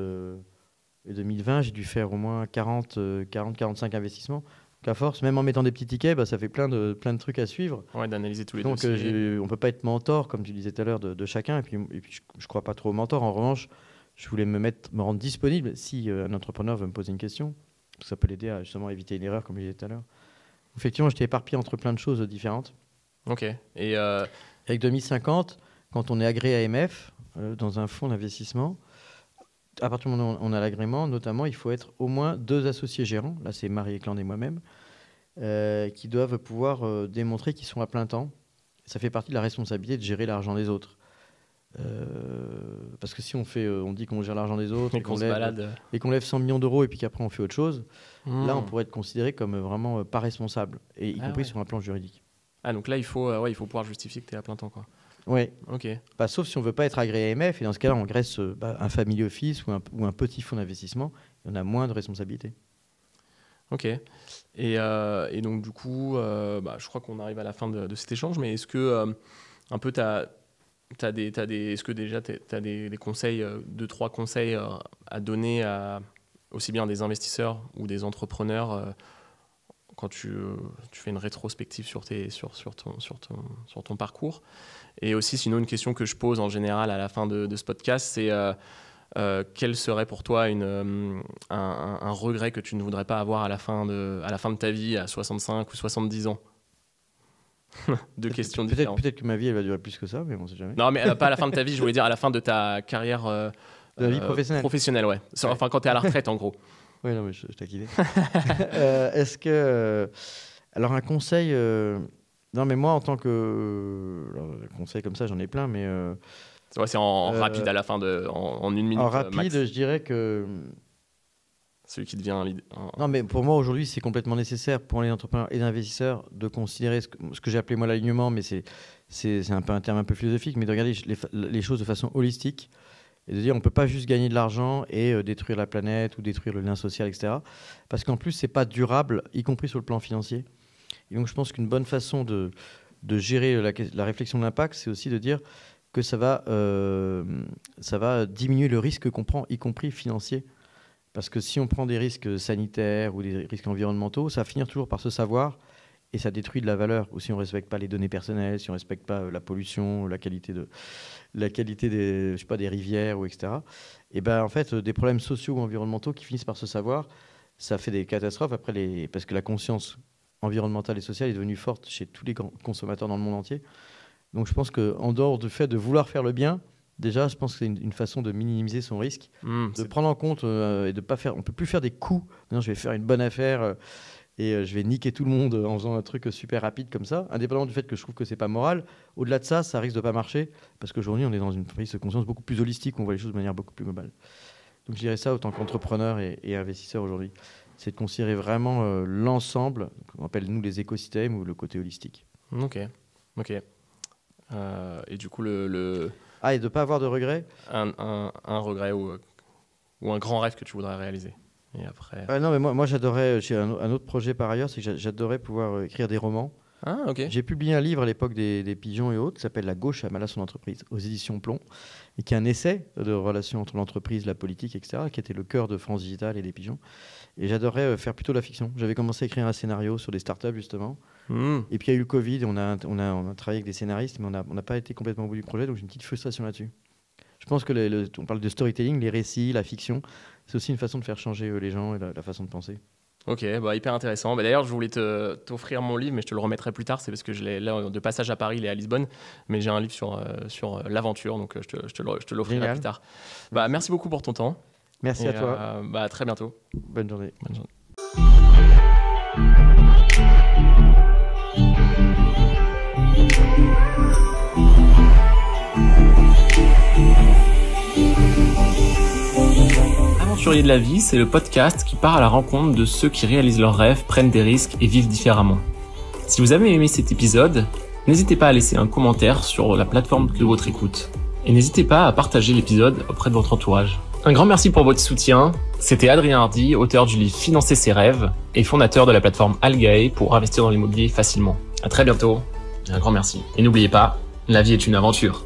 et 2020, j'ai dû faire au moins 40, 40 45 investissements à force, même en mettant des petits tickets, bah, ça fait plein de, plein de trucs à suivre. Ouais, d'analyser tous les Donc, euh, on peut pas être mentor, comme tu disais tout à l'heure, de, chacun. Et puis, et puis je, ne crois pas trop au mentor. En revanche, je voulais me, mettre, me rendre disponible si euh, un entrepreneur veut me poser une question. Ça peut l'aider à justement éviter une erreur, comme je disais tout à l'heure. Effectivement, j'étais éparpillé entre plein de choses différentes. Ok. Et euh, Avec 2050, quand on est agréé AMF, dans un fonds d'investissement, à partir du moment où on a l'agrément, notamment, il faut être au moins deux associés gérants. Là, c'est Marie Ecland et moi-même, euh, qui doivent pouvoir euh, démontrer qu'ils sont à plein temps. Ça fait partie de la responsabilité de gérer l'argent des autres. Euh, parce que si on fait, on dit qu'on gère l'argent des autres et qu'on lève, et qu'on lève 100 millions d'euros et puis qu'après on fait autre chose, là on hmm. pourrait être considéré comme vraiment pas responsable, et y ah compris sur un plan juridique. Ah donc là il faut, ouais, il faut pouvoir justifier que tu es à plein temps quoi. Oui. Ok. Bah, sauf si on veut pas être agréé AMF, et dans ce cas-là, on graisse euh, bah, un family office ou un, ou un petit fonds d'investissement, et on a moins de responsabilités. Ok. Et, euh, et, donc, du coup, euh, bah, je crois qu'on arrive à la fin de, cet échange, mais est-ce que, un peu, tu as, as, des, as des, est-ce que déjà tu as des, des, conseils, deux, trois conseils à donner à aussi bien des investisseurs ou des entrepreneurs quand tu, tu, fais une rétrospective sur, tes, sur, sur, ton, sur, ton, sur ton parcours Et aussi, sinon, une question que je pose en général à la fin de, ce podcast, c'est euh, euh, quel serait pour toi une, euh, un, regret que tu ne voudrais pas avoir à la fin de, à la fin de ta vie, à 65 ou 70 ans? Deux questions différentes. Peut-être que ma vie, elle va durer plus que ça, mais on sait jamais. Non, mais pas à la fin de ta vie, je voulais dire à la fin de ta carrière de vie professionnelle. professionnelle, ouais. Enfin, quand tu es à la retraite, en gros. Oui, non, mais je, je euh, Est-ce que. Euh, alors, un conseil. Euh, non, mais moi, en tant que. Alors, un conseil comme ça, j'en ai plein, mais. c'est en rapide à la fin de. En, une minute. En rapide, je dirais que. Celui qui devient un Non, mais pour moi, aujourd'hui, c'est complètement nécessaire pour les entrepreneurs et les investisseurs de considérer ce que, que j'ai appelé moi l'alignement, mais c'est un peu un terme un peu philosophique, mais de regarder les, les choses de façon holistique et de dire on peut pas juste gagner de l'argent et euh, détruire la planète ou détruire le lien social, etc. Parce qu'en plus, ce n'est pas durable, y compris sur le plan financier. Et donc, je pense qu'une bonne façon de, de gérer la, la réflexion de l'impact, c'est aussi de dire que ça va, euh, ça va diminuer le risque qu'on prend, y compris financier. Parce que si on prend des risques sanitaires ou des risques environnementaux, ça va finir toujours par se savoir et ça détruit de la valeur. Ou si on ne respecte pas les données personnelles, si on ne respecte pas euh, la pollution, la qualité, de, la qualité des, je sais pas, des rivières, ou etc. Et ben en fait, euh, des problèmes sociaux ou environnementaux qui finissent par se savoir, ça fait des catastrophes après les, parce que la conscience environnementale et sociale est devenue forte chez tous les consommateurs dans le monde entier. Donc je pense qu'en dehors du fait de vouloir faire le bien, déjà, je pense que c'est une, façon de minimiser son risque, mmh, de prendre en compte euh, et de pas faire. On peut plus faire des coups. Non, je vais faire une bonne affaire et euh, je vais niquer tout le monde en faisant un truc super rapide comme ça, indépendamment du fait que je trouve que c'est pas moral. Au-delà de ça, ça risque de pas marcher parce qu'aujourd'hui, on est dans une prise de conscience beaucoup plus holistique, on voit les choses de manière beaucoup plus globale. Donc je dirais ça autant qu'entrepreneur et, investisseur aujourd'hui, c'est de considérer vraiment euh, l'ensemble, qu'on appelle nous les écosystèmes ou le côté holistique. Ok, ok. Euh, et du coup, le, Ah, et de ne pas avoir de regrets? Un, un, regret ou, ou un grand rêve que tu voudrais réaliser? Après... Ah non, mais moi, moi j'adorais, j'ai un, autre projet par ailleurs, c'est que j'adorais pouvoir euh, écrire des romans. Ah, ok. J'ai publié un livre à l'époque des, pigeons et autres, qui s'appelle La gauche à mal à son entreprise, aux éditions Plomb, et qui est un essai de relation entre l'entreprise, la politique, etc., qui était le cœur de France Digital et des pigeons. Et j'adorais euh, faire plutôt la fiction. J'avais commencé à écrire un scénario sur des startups, justement. Hmm. Et puis il y a eu le Covid, on a, on, a, on a travaillé avec des scénaristes, mais on n'a pas été complètement au bout du projet, donc j'ai une petite frustration là-dessus. Je pense que le, on parle de storytelling, les récits, la fiction, c'est aussi une façon de faire changer euh, les gens et la, façon de penser. Ok, bah, hyper intéressant. Bah, D'ailleurs, je voulais t'offrir mon livre, mais je te le remettrai plus tard. C'est parce que je l'ai là de passage à Paris, il est à Lisbonne. Mais j'ai un livre sur, euh, sur euh, l'aventure, donc je te, je te l'offrirai plus tard. Bah, merci beaucoup pour ton temps. Merci à toi. bah, à très bientôt. Bonne journée. Bonne journée. Aventurier de la vie, c'est le podcast qui part à la rencontre de ceux qui réalisent leurs rêves, prennent des risques et vivent différemment. Si vous avez aimé cet épisode, n'hésitez pas à laisser un commentaire sur la plateforme de votre écoute. Et n'hésitez pas à partager l'épisode auprès de votre entourage. Un grand merci pour votre soutien. C'était Adrien Hardy, auteur du livre Financer ses rêves et fondateur de la plateforme Algae pour investir dans l'immobilier facilement. À très bientôt. Un grand merci. Et n'oubliez pas, la vie est une aventure.